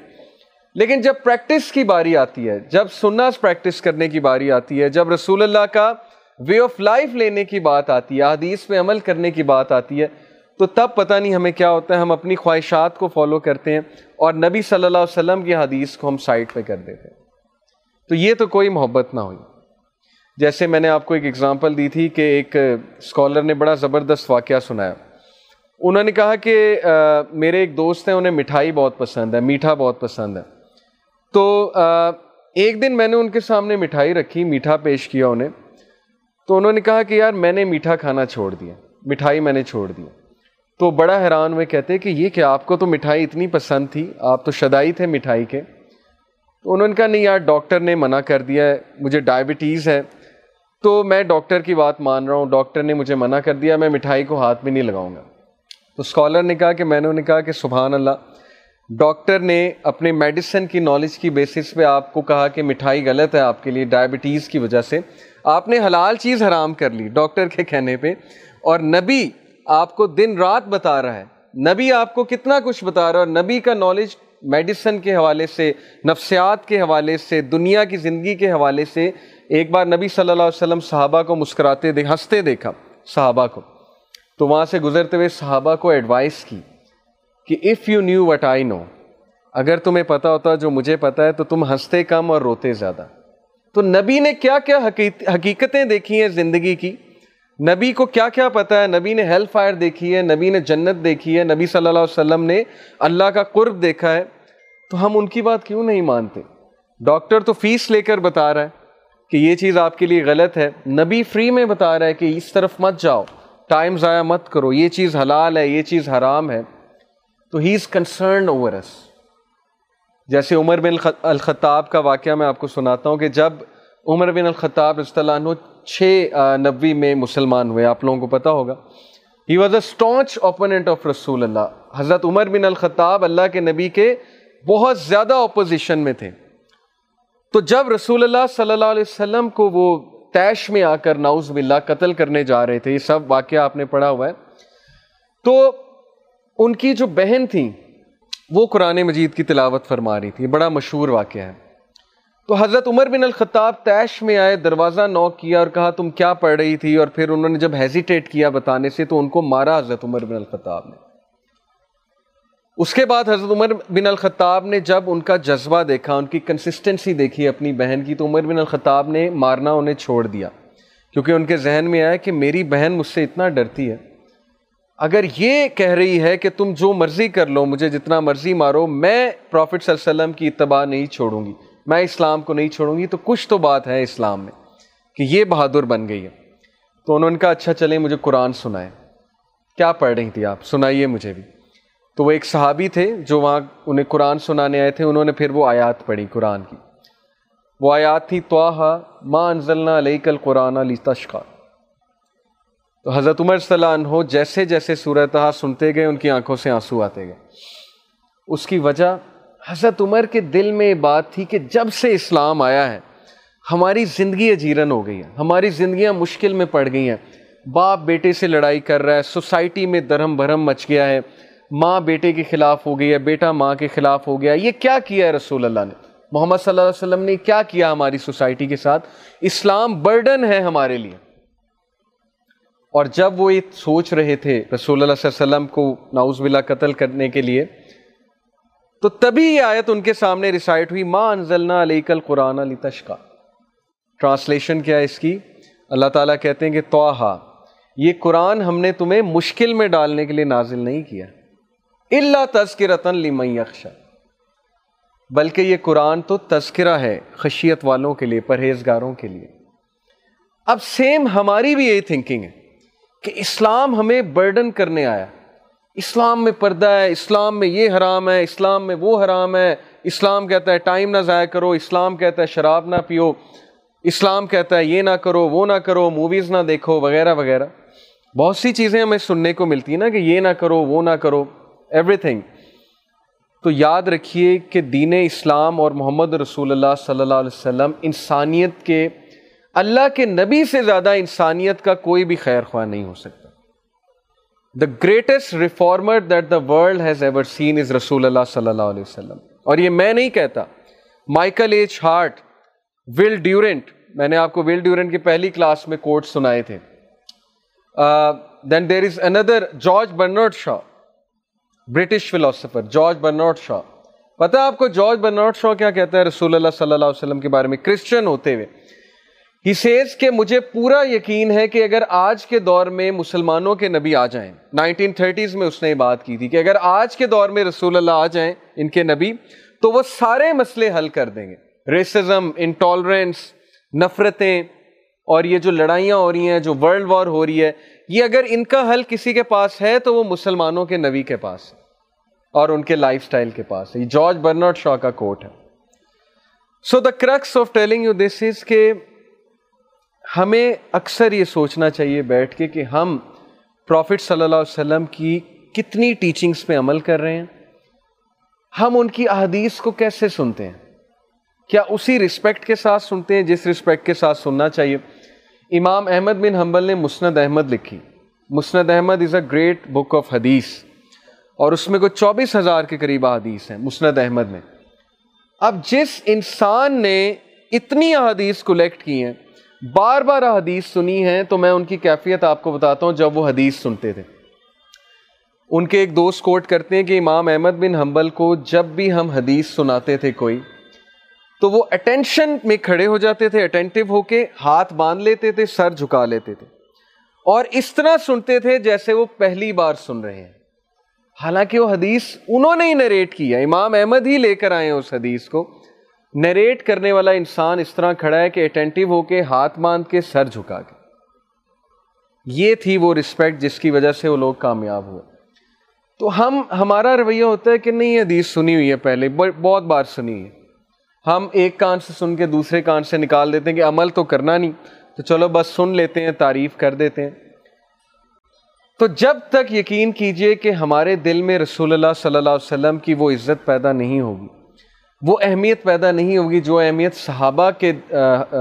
لیکن جب پریکٹس کی باری آتی ہے، جب سناس پریکٹس کرنے کی باری آتی ہے، جب رسول اللہ کا وے آف لائف لینے کی بات آتی ہے حدیث پہ عمل کرنے کی بات آتی ہے، تو تب پتہ نہیں ہمیں کیا ہوتا ہے، ہم اپنی خواہشات کو فالو کرتے ہیں اور نبی صلی اللہ علیہ وسلم کی حدیث کو ہم سائڈ پہ کر دیتے ہیں۔ تو یہ تو کوئی محبت نہ ہوئی۔ جیسے میں نے آپ کو ایک ایگزامپل دی تھی کہ ایک اسکالر نے بڑا زبردست واقعہ سنایا انہوں نے کہا کہ میرے ایک دوست ہیں، انہیں مٹھائی بہت پسند ہے، میٹھا بہت پسند ہے۔ تو ایک دن میں نے ان کے سامنے مٹھائی رکھی، میٹھا پیش کیا انہیں۔ تو انہوں نے کہا کہ، یار، میں نے میٹھا کھانا چھوڑ دیا، مٹھائی میں نے چھوڑ دی۔ تو بڑا حیران ہوئے کہتے کہ، یہ کہ آپ کو تو مٹھائی اتنی پسند تھی، آپ تو شدائی تھے مٹھائی کے؟ تو انہوں نے کہا، نہیں یار، ڈاکٹر نے منع کر دیا ہے، مجھے ڈائبٹیز ہے تو میں ڈاکٹر کی بات مان رہا ہوں۔ ڈاکٹر نے مجھے منع کر دیا، میں مٹھائی کو ہاتھ میں نہیں لگاؤں گا۔ تو اسکالر نے کہا کہ، میں نے کہا کہ سبحان اللہ، ڈاکٹر نے اپنے میڈیسن کی نالج کی بیسس پہ آپ کو کہا کہ مٹھائی غلط ہے آپ کے لیے ڈائبٹیز کی وجہ سے۔ آپ نے حلال چیز حرام کر لی ڈاکٹر کے کہنے پہ۔ اور نبی آپ کو دن رات بتا رہا ہے۔ نبی آپ کو کتنا کچھ بتا رہا ہے۔ اور نبی کا نالج میڈیسن کے حوالے سے، نفسیات کے حوالے سے، دنیا کی زندگی کے حوالے سے ایک بار نبی صلی اللہ علیہ وسلم صحابہ کو مسکراتے دے ہنستے دیکھا صحابہ کو۔ تو وہاں سے گزرتے ہوئے صحابہ کو ایڈوائس کی کہ if you knew what I know اگر تمہیں پتا ہوتا جو مجھے پتا ہے تو تم ہنستے کم اور روتے زیادہ۔ تو نبی نے کیا کیا حقیقتیں دیکھی ہیں زندگی کی؟ نبی کو کیا کیا پتا ہے؟ نبی نے ہیل فائر دیکھی ہے، نبی نے جنت دیکھی ہے، نبی صلی اللہ علیہ وسلم نے اللہ کا قرب دیکھا ہے۔ تو ہم ان کی بات کیوں نہیں مانتے؟ ڈاکٹر تو فیس لے کر بتا رہا ہے۔ کہ یہ چیز آپ کے لیے غلط ہے۔ نبی فری میں بتا رہا ہے کہ اس طرف مت جاؤ۔ ٹائم ضائع مت کرو۔ یہ چیز حلال ہے، یہ چیز حرام ہے۔ تو ہی از کنسرنڈ اوور اس جیسے عمر بن الخطاب کا واقعہ میں آپ کو سناتا ہوں کہ جب عمر بن الخطاب رضی اللہ عنہ چھ نبی میں مسلمان ہوئے، آپ لوگوں کو پتا ہوگا۔ He was a staunch opponent of رسول اللہ حضرت عمر بن الخطاب اللہ کے نبی کے بہت زیادہ اپوزیشن میں تھے۔ تو جب رسول اللہ صلی اللہ علیہ وسلم کو وہ تیش میں آ کر ناؤز باللہ قتل کرنے جا رہے تھے، یہ سب واقعہ آپ نے پڑھا ہوا ہے، تو ان کی جو بہن تھیں، وہ قرآن مجید کی تلاوت فرما رہی تھی بڑا مشہور واقعہ ہے۔ تو حضرت عمر بن الخطاب تیش میں آئے، دروازہ نوک کیا اور کہا، تم کیا پڑھ رہی تھی؟ اور پھر انہوں نے جب ہیزیٹیٹ کیا بتانے سے، تو ان کو مارا حضرت عمر بن الخطاب نے۔ اس کے بعد حضرت عمر بن الخطاب نے جب ان کا جذبہ دیکھا، ان کی کنسسٹنسی دیکھی اپنی بہن کی، تو عمر بن الخطاب نے مارنا انہیں چھوڑ دیا۔ کیونکہ ان کے ذہن میں آیا کہ میری بہن مجھ سے اتنا ڈرتی ہے۔ اگر یہ کہہ رہی ہے کہ تم جو مرضی کر لو، مجھے جتنا مرضی مارو، میں پروفٹ صلی اللہ علیہ وسلم کی اتباع نہیں چھوڑوں گی۔ میں اسلام کو نہیں چھوڑوں گی۔ تو کچھ تو بات ہے اسلام میں کہ یہ بہادر بن گئی ہے۔ تو انہوں نے کہا اچھا چلیں، مجھے قرآن سنائے کیا پڑھ رہی تھی آپ؟ سنائیے مجھے بھی۔ تو وہ ایک صحابی تھے جو وہاں انہیں قرآن سنانے آئے تھے، انہوں نے پھر وہ آیات پڑھی قرآن کی۔ وہ آیات تھی توحا ماں انزلنا علیہ کل قرآن علی تشقا تو حضرت عمر صلی اللہ عنہ جیسے جیسے صورت سنتے گئے، ان کی آنکھوں سے آنسو آتے گئے۔ اس کی وجہ حضرت عمر کے دل میں یہ بات تھی کہ جب سے اسلام آیا ہے، ہماری زندگی اجیرن ہو گئی ہے، ہماری زندگیاں مشکل میں پڑ گئی ہیں۔ باپ بیٹے سے لڑائی کر رہا ہے، سوسائٹی میں درہم بھرم مچ گیا ہے۔ ماں بیٹے کے خلاف ہو گئی ہے، بیٹا ماں کے خلاف ہو گیا یہ کیا کیا ہے رسول اللہ نے؟ محمد صلی اللہ علیہ وسلم نے کیا کیا ہماری سوسائٹی کے ساتھ؟ اسلام برڈن ہے ہمارے لیے۔ اور جب وہ یہ سوچ رہے تھے رسول اللہ صلی اللہ علیہ وسلم کو ناؤز باللہ قتل کرنے کے لیے، تو تبھی یہ آیت ان کے سامنے ریسائٹ ہوئی ماں انزلنا علیہ کل قرآن علی تشکا ٹرانسلیشن کیا ہے اس کی؟ اللہ تعالیٰ کہتے ہیں کہ توحا یہ قرآن ہم نے تمہیں مشکل میں ڈالنے کے لیے نازل نہیں کیا۔ اللہ تذکرتن لمن یخشا بلکہ یہ قرآن تو تذکرہ ہے خشیت والوں کے لیے، پرہیزگاروں کے لیے۔ اب سیم ہماری بھی یہی تھنکنگ ہے کہ اسلام ہمیں برڈن کرنے آیا۔ اسلام میں پردہ ہے، اسلام میں یہ حرام ہے، اسلام میں وہ حرام ہے۔ اسلام کہتا ہے ٹائم نہ ضائع کرو، اسلام کہتا ہے شراب نہ پیو۔ اسلام کہتا ہے یہ نہ کرو، وہ نہ کرو موویز نہ دیکھو، وغیرہ وغیرہ۔ بہت سی چیزیں ہمیں سننے کو ملتی ہیں نا کہ یہ نہ کرو، وہ نہ کرو۔ ایوری تھنگ تو یاد رکھیے کہ دین اسلام اور محمد رسول اللہ صلی اللہ علیہ وسلم انسانیت کے، اللہ کے نبی سے زیادہ انسانیت کا کوئی بھی خیر خواہ نہیں ہو سکتا۔ The greatest reformer that the world has ever seen is رسول اللہ صلی اللہ علیہ وسلم۔ اور یہ میں نہیں کہتا۔ Michael H Hart Will Durant, میں نے آپ کو ول ڈیورنٹ کی پہلی کلاس میں کوٹ سنائے تھے۔ Then there is another George Bernard Shaw British philosopher George Bernard Shaw پتا آپ کو جارج برنارڈ شاہ کیا کہتا ہے؟ رسول اللہ صلی اللہ علیہ وسلم کے بارے میں کرسچن ہوتے ہوئے. ہی سیز کہ مجھے پورا یقین ہے کہ اگر آج کے دور میں مسلمانوں کے نبی آ جائیں نائنٹین تھرٹیز میں اس نے یہ بات کی تھی کہ اگر آج کے دور میں رسول اللہ آ جائیں ان کے نبی، تو وہ سارے مسئلے حل کر دیں گے۔ ریسزم انٹالرنس نفرتیں اور یہ جو لڑائیاں ہو رہی ہیں، جو ورلڈ وار ہو رہی ہے، یہ اگر ان کا حل کسی کے پاس ہے، تو وہ مسلمانوں کے نبی کے پاس ہے۔ اور ان کے لائف سٹائل کے پاس ہے۔ جارج برنارڈ شاہ کا کوٹ ہے۔ So the crux of telling you this is کہ ہمیں اکثر یہ سوچنا چاہیے بیٹھ کے کہ ہم پروفٹ صلی اللہ علیہ وسلم کی کتنی ٹیچنگس پہ عمل کر رہے ہیں۔ ہم ان کی احادیث کو کیسے سنتے ہیں؟ کیا اسی رسپیکٹ کے ساتھ سنتے ہیں جس رسپیکٹ کے ساتھ سننا چاہیے؟ امام احمد بن حنبل نے مسند احمد لکھی۔ مسند Ahmad is a great book of حدیث اور اس میں کوئی چوبیس ہزار کے قریب حدیث ہیں مسند احمد میں۔ اب جس انسان نے اتنی احادیث کولیکٹ کی ہیں، بار بار حدیث سنی ہیں، تو میں ان کی کیفیت آپ کو بتاتا ہوں جب وہ حدیث سنتے تھے۔ ان کے ایک دوست کوٹ کرتے ہیں کہ امام احمد بن حنبل کو جب بھی ہم حدیث سناتے تھے کوئی، تو وہ اٹینشن میں کھڑے ہو جاتے تھے اٹینٹو ہو کے ہاتھ باندھ لیتے تھے، سر جھکا لیتے تھے۔ اور اس طرح سنتے تھے جیسے وہ پہلی بار سن رہے ہیں۔ حالانکہ وہ حدیث انہوں نے ہی نریٹ کیا امام احمد ہی لے کر آئے ہیں اس حدیث کو۔ نریٹ کرنے والا انسان اس طرح کھڑا ہے کہ اٹینٹو ہو کے ہاتھ باندھ کے سر جھکا کے۔ یہ تھی وہ رسپیکٹ جس کی وجہ سے وہ لوگ کامیاب ہوئے۔ تو ہم، ہمارا رویہ ہوتا ہے کہ نہیں حدیث سنی ہوئی ہے پہلے بہت بار سنی ہے۔ ہم ایک کان سے سن کے دوسرے کان سے نکال دیتے ہیں کہ عمل تو کرنا نہیں۔ تو چلو بس سن لیتے ہیں، تعریف کر دیتے ہیں۔ تو جب تک یقین کیجیے کہ ہمارے دل میں رسول اللہ صلی اللہ علیہ وسلم کی وہ عزت پیدا نہیں ہوگی، وہ اہمیت پیدا نہیں ہوگی جو اہمیت صحابہ کے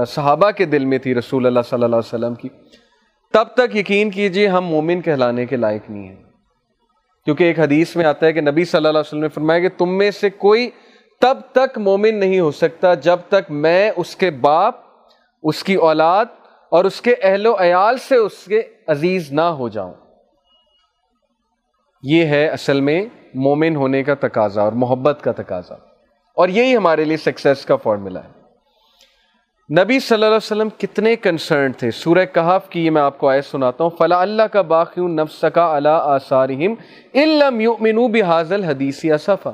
صحابہ کے دل میں تھی رسول اللہ صلی اللہ علیہ وسلم کی، تب تک یقین کیجیے ہم مومن کہلانے کے لائق نہیں ہیں۔ کیونکہ ایک حدیث میں آتا ہے کہ نبی صلی اللہ علیہ وسلم نے فرمایا کہ تم میں سے کوئی تب تک مومن نہیں ہو سکتا جب تک میں اس کے باپ، اس کی اولاد اور اس کے اہل و عیال سے اس کے عزیز نہ ہو جاؤں۔ یہ ہے اصل میں مومن ہونے کا تقاضا اور محبت کا تقاضا۔ اور یہی ہمارے لیے سکسیس کا فارمولا ہے۔ نبی صلی اللہ علیہ وسلم کتنے کنسرن تھے۔ سورہ کہاف کی یہ میں آپ کو آئے سناتا ہوں۔ فلا اللہ کا باقی نفس کا اللہ آثارہم علم یؤمنو بحاظل حدیثی اصفا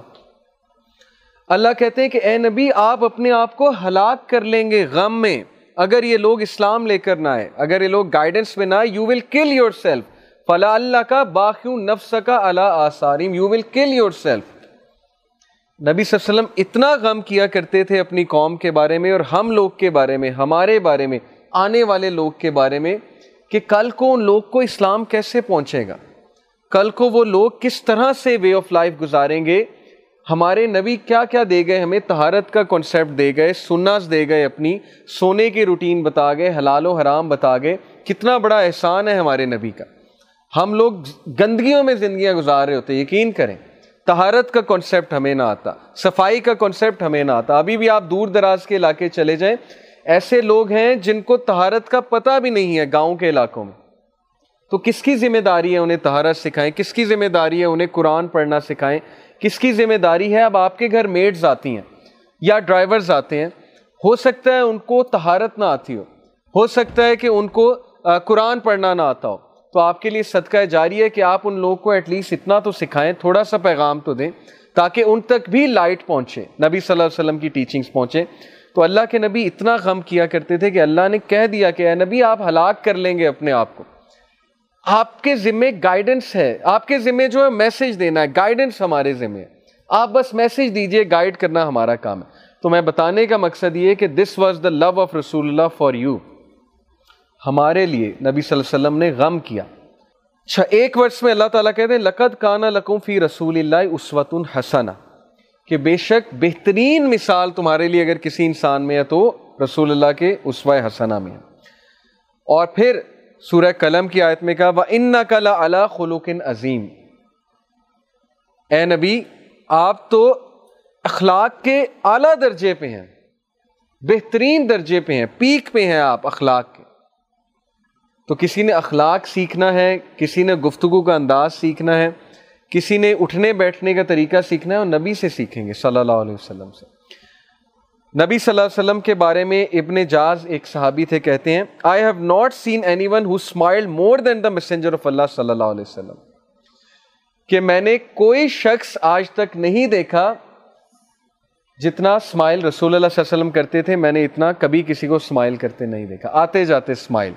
اللہ کہتے ہیں کہ اے نبی، آپ اپنے آپ کو ہلاک کر لیں گے غم میں۔ اگر یہ لوگ اسلام لے کر نہ آئے، اگر یہ لوگ گائیڈنس میں نہ آئے you will kill your self فلا اللہ کا باقی نفس کا اللہ آثارہم you will kill your self نبی صلی اللہ علیہ وسلم اتنا غم کیا کرتے تھے اپنی قوم کے بارے میں اور ہم لوگ کے بارے میں، ہمارے بارے میں، آنے والے لوگ کے بارے میں، کہ کل کو ان لوگ کو اسلام کیسے پہنچے گا؟ کل کو وہ لوگ کس طرح سے وے آف لائف گزاریں گے؟ ہمارے نبی کیا کیا دے گئے؟ ہمیں تہارت کا کنسیپٹ دے گئے سناس دے گئے اپنی، سونے کی روٹین بتا گئے، حلال و حرام بتا گئے۔ کتنا بڑا احسان ہے ہمارے نبی کا۔ ہم لوگ گندگیوں میں زندگیاں گزار رہے ہوتے یقین کریں۔ تہارت کا کانسیپٹ ہمیں نہ آتا، صفائی کا کانسیپٹ ہمیں نہ آتا۔ ابھی بھی آپ دور دراز کے علاقے چلے جائیں، ایسے لوگ ہیں جن کو تہارت کا پتہ بھی نہیں ہے گاؤں کے علاقوں میں۔ تو کس کی ذمہ داری ہے انہیں تہارت سکھائیں؟ کس کی ذمہ داری ہے انہیں قرآن پڑھنا سکھائیں؟ کس کی ذمہ داری ہے اب آپ کے گھر میڈز آتی ہیں یا ڈرائیورز آتے ہیں؟ ہو سکتا ہے ان کو تہارت نہ آتی ہو ہو سکتا ہے کہ ان کو قرآن پڑھنا نہ آتا ہو۔ تو آپ کے لیے صدقہ جاری ہے کہ آپ ان لوگوں کو ایٹ لیسٹ اتنا تو سکھائیں، تھوڑا سا پیغام تو دیں تاکہ ان تک بھی لائٹ پہنچے، نبی صلی اللہ علیہ وسلم کی ٹیچنگز پہنچے۔ تو اللہ کے نبی اتنا غم کیا کرتے تھے کہ اللہ نے کہہ دیا کہ اے نبی آپ ہلاک کر لیں گے اپنے آپ کو۔ آپ کے ذمے گائیڈنس ہے، آپ کے ذمے جو ہے میسج دینا ہے گائیڈنس ہمارے ذمے ہے۔ آپ بس میسج دیجیے گائیڈ کرنا ہمارا کام ہے۔ تو میں بتانے کا مقصد یہ کہ this was the love of رسول اللہ فار یو ہمارے لیے نبی صلی اللہ علیہ وسلم نے غم کیا۔ اچھا ایک ورس میں اللہ تعالیٰ کہتے ہیں، لقد کانا لکم فی رسول اللہ اسوت حسنا کہ بے شک بہترین مثال تمہارے لیے اگر کسی انسان میں ہے تو رسول اللہ کے اسوہ حسنا میں ہے۔ اور پھر سورہ قلم کی آیت میں کہا وہ ان کلا اللہ خلوق عظیم اے نبی، آپ تو اخلاق کے اعلیٰ درجے پہ ہیں، بہترین درجے پہ ہیں، پیک پہ ہیں آپ اخلاق کے۔ تو کسی نے اخلاق سیکھنا ہے، کسی نے گفتگو کا انداز سیکھنا ہے، کسی نے اٹھنے بیٹھنے کا طریقہ سیکھنا ہے اور نبی سے سیکھیں گے صلی اللہ علیہ وسلم سے۔ نبی صلی اللہ علیہ وسلم کے بارے میں ابن جاز ایک صحابی تھے، کہتے ہیں I have not seen anyone who smile more than the messenger of اللہ صلی اللہ علیہ وسلم۔ کہ میں نے کوئی شخص آج تک نہیں دیکھا جتنا اسمائل رسول اللہ صلی اللہ علیہ وسلم کرتے تھے، میں نے اتنا کبھی کسی کو اسمائل کرتے نہیں دیکھا۔ آتے جاتے اسمائل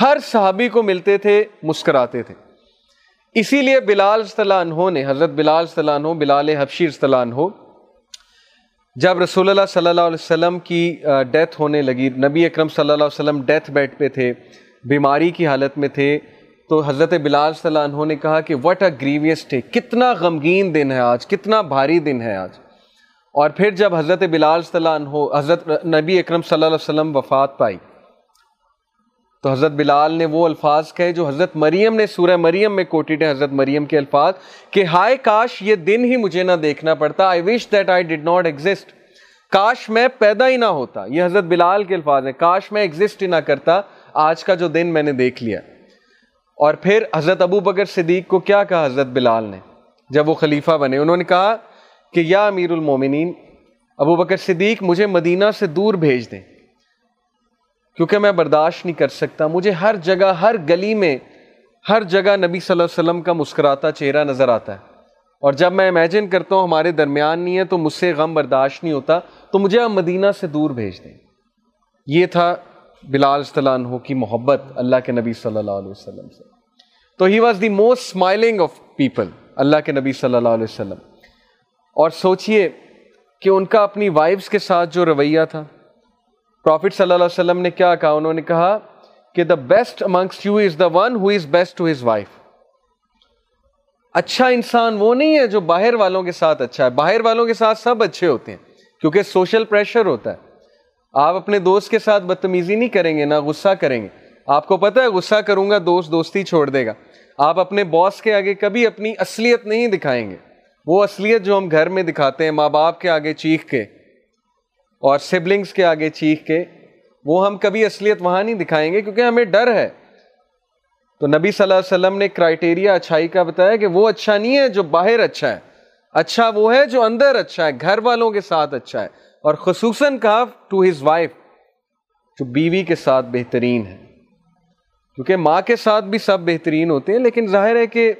ہر صحابی کو ملتے تھے، مسکراتے تھے۔ اسی لیے بلال عنہ نے، حضرت بلال عنہ، بلال حفشی عنہ، جب رسول اللہ صلی اللہ علیہ وسلم کی ڈیتھ ہونے لگی، نبی اکرم صلی اللہ علیہ وسلم ڈیتھ بیڈ پہ تھے، بیماری کی حالت میں تھے، تو حضرت بلال صلی اللہ عنہ نے کہا کہ وٹ اے گریویس ڈے کتنا غمگین دن ہے آج، کتنا بھاری دن ہے آج۔ اور پھر جب حضرت بلال صلی اللہ عنہ، حضرت نبی اکرم صلی اللہ علیہ وسلم وفات پائی تو حضرت بلال نے وہ الفاظ کہے جو حضرت مریم نے، سورہ مریم میں کوٹیڈ ہے حضرت مریم کے الفاظ، کہ ہائے کاش یہ دن ہی مجھے نہ دیکھنا پڑتا I wish that I did not exist کاش میں پیدا ہی نہ ہوتا، یہ حضرت بلال کے الفاظ ہیں، کاش میں ایگزسٹ ہی نہ کرتا، آج کا جو دن میں نے دیکھ لیا۔ اور پھر حضرت ابو بکر صدیق کو کیا کہا حضرت بلال نے؟ جب وہ خلیفہ بنے، انہوں نے کہا کہ یا امیر المومنین ابو بکر صدیق مجھے مدینہ سے دور بھیج دیں۔ کیونکہ میں برداشت نہیں کر سکتا۔ مجھے ہر جگہ، ہر گلی میں، ہر جگہ نبی صلی اللہ علیہ وسلم کا مسکراتا چہرہ نظر آتا ہے۔ اور جب میں امیجن کرتا ہوں ہمارے درمیان نہیں ہے تو مجھ سے غم برداشت نہیں ہوتا، تو مجھے آپ مدینہ سے دور بھیج دیں۔ یہ تھا بلال صلی عنہ کی محبت اللہ کے نبی صلی اللہ علیہ وسلم سے۔ تو he was the most smiling of people اللہ کے نبی صلی اللہ علیہ وسلم۔ اور سوچئے کہ ان کا اپنی وائفس کے ساتھ جو رویہ تھا پروفٹ صلی اللہ علیہ وسلم نے کیا کہا؟ انہوں نے کہا کہ the best amongst you is the one who is best to his wife اچھا انسان وہ نہیں ہے جو باہر والوں کے ساتھ اچھا ہے۔ باہر والوں کے ساتھ سب اچھے ہوتے ہیں، کیونکہ سوشل پریشر ہوتا ہے۔ آپ اپنے دوست کے ساتھ بدتمیزی نہیں کریں گے، نہ غصہ کریں گے۔ آپ کو پتہ ہے، غصہ کروں گا، دوست دوستی چھوڑ دے گا۔ آپ اپنے باس کے آگے کبھی اپنی اصلیت نہیں دکھائیں گے۔ وہ اصلیت جو ہم گھر میں دکھاتے ہیں، ماں باپ کے آگے چیخ کے۔ اور سبلنگس کے آگے چیخ کے، وہ ہم کبھی اصلیت وہاں نہیں دکھائیں گے کیونکہ ہمیں ڈر ہے۔ تو نبی صلی اللہ علیہ وسلم نے کرائٹیریا اچھائی کا بتایا کہ وہ اچھا نہیں ہے جو باہر اچھا ہے۔ اچھا وہ ہے جو اندر اچھا ہے، گھر والوں کے ساتھ اچھا ہے۔ اور خصوصاً کہا ٹو ہز وائف جو بیوی کے ساتھ بہترین ہے۔ کیونکہ ماں کے ساتھ بھی سب بہترین ہوتے ہیں، لیکن ظاہر ہے کہ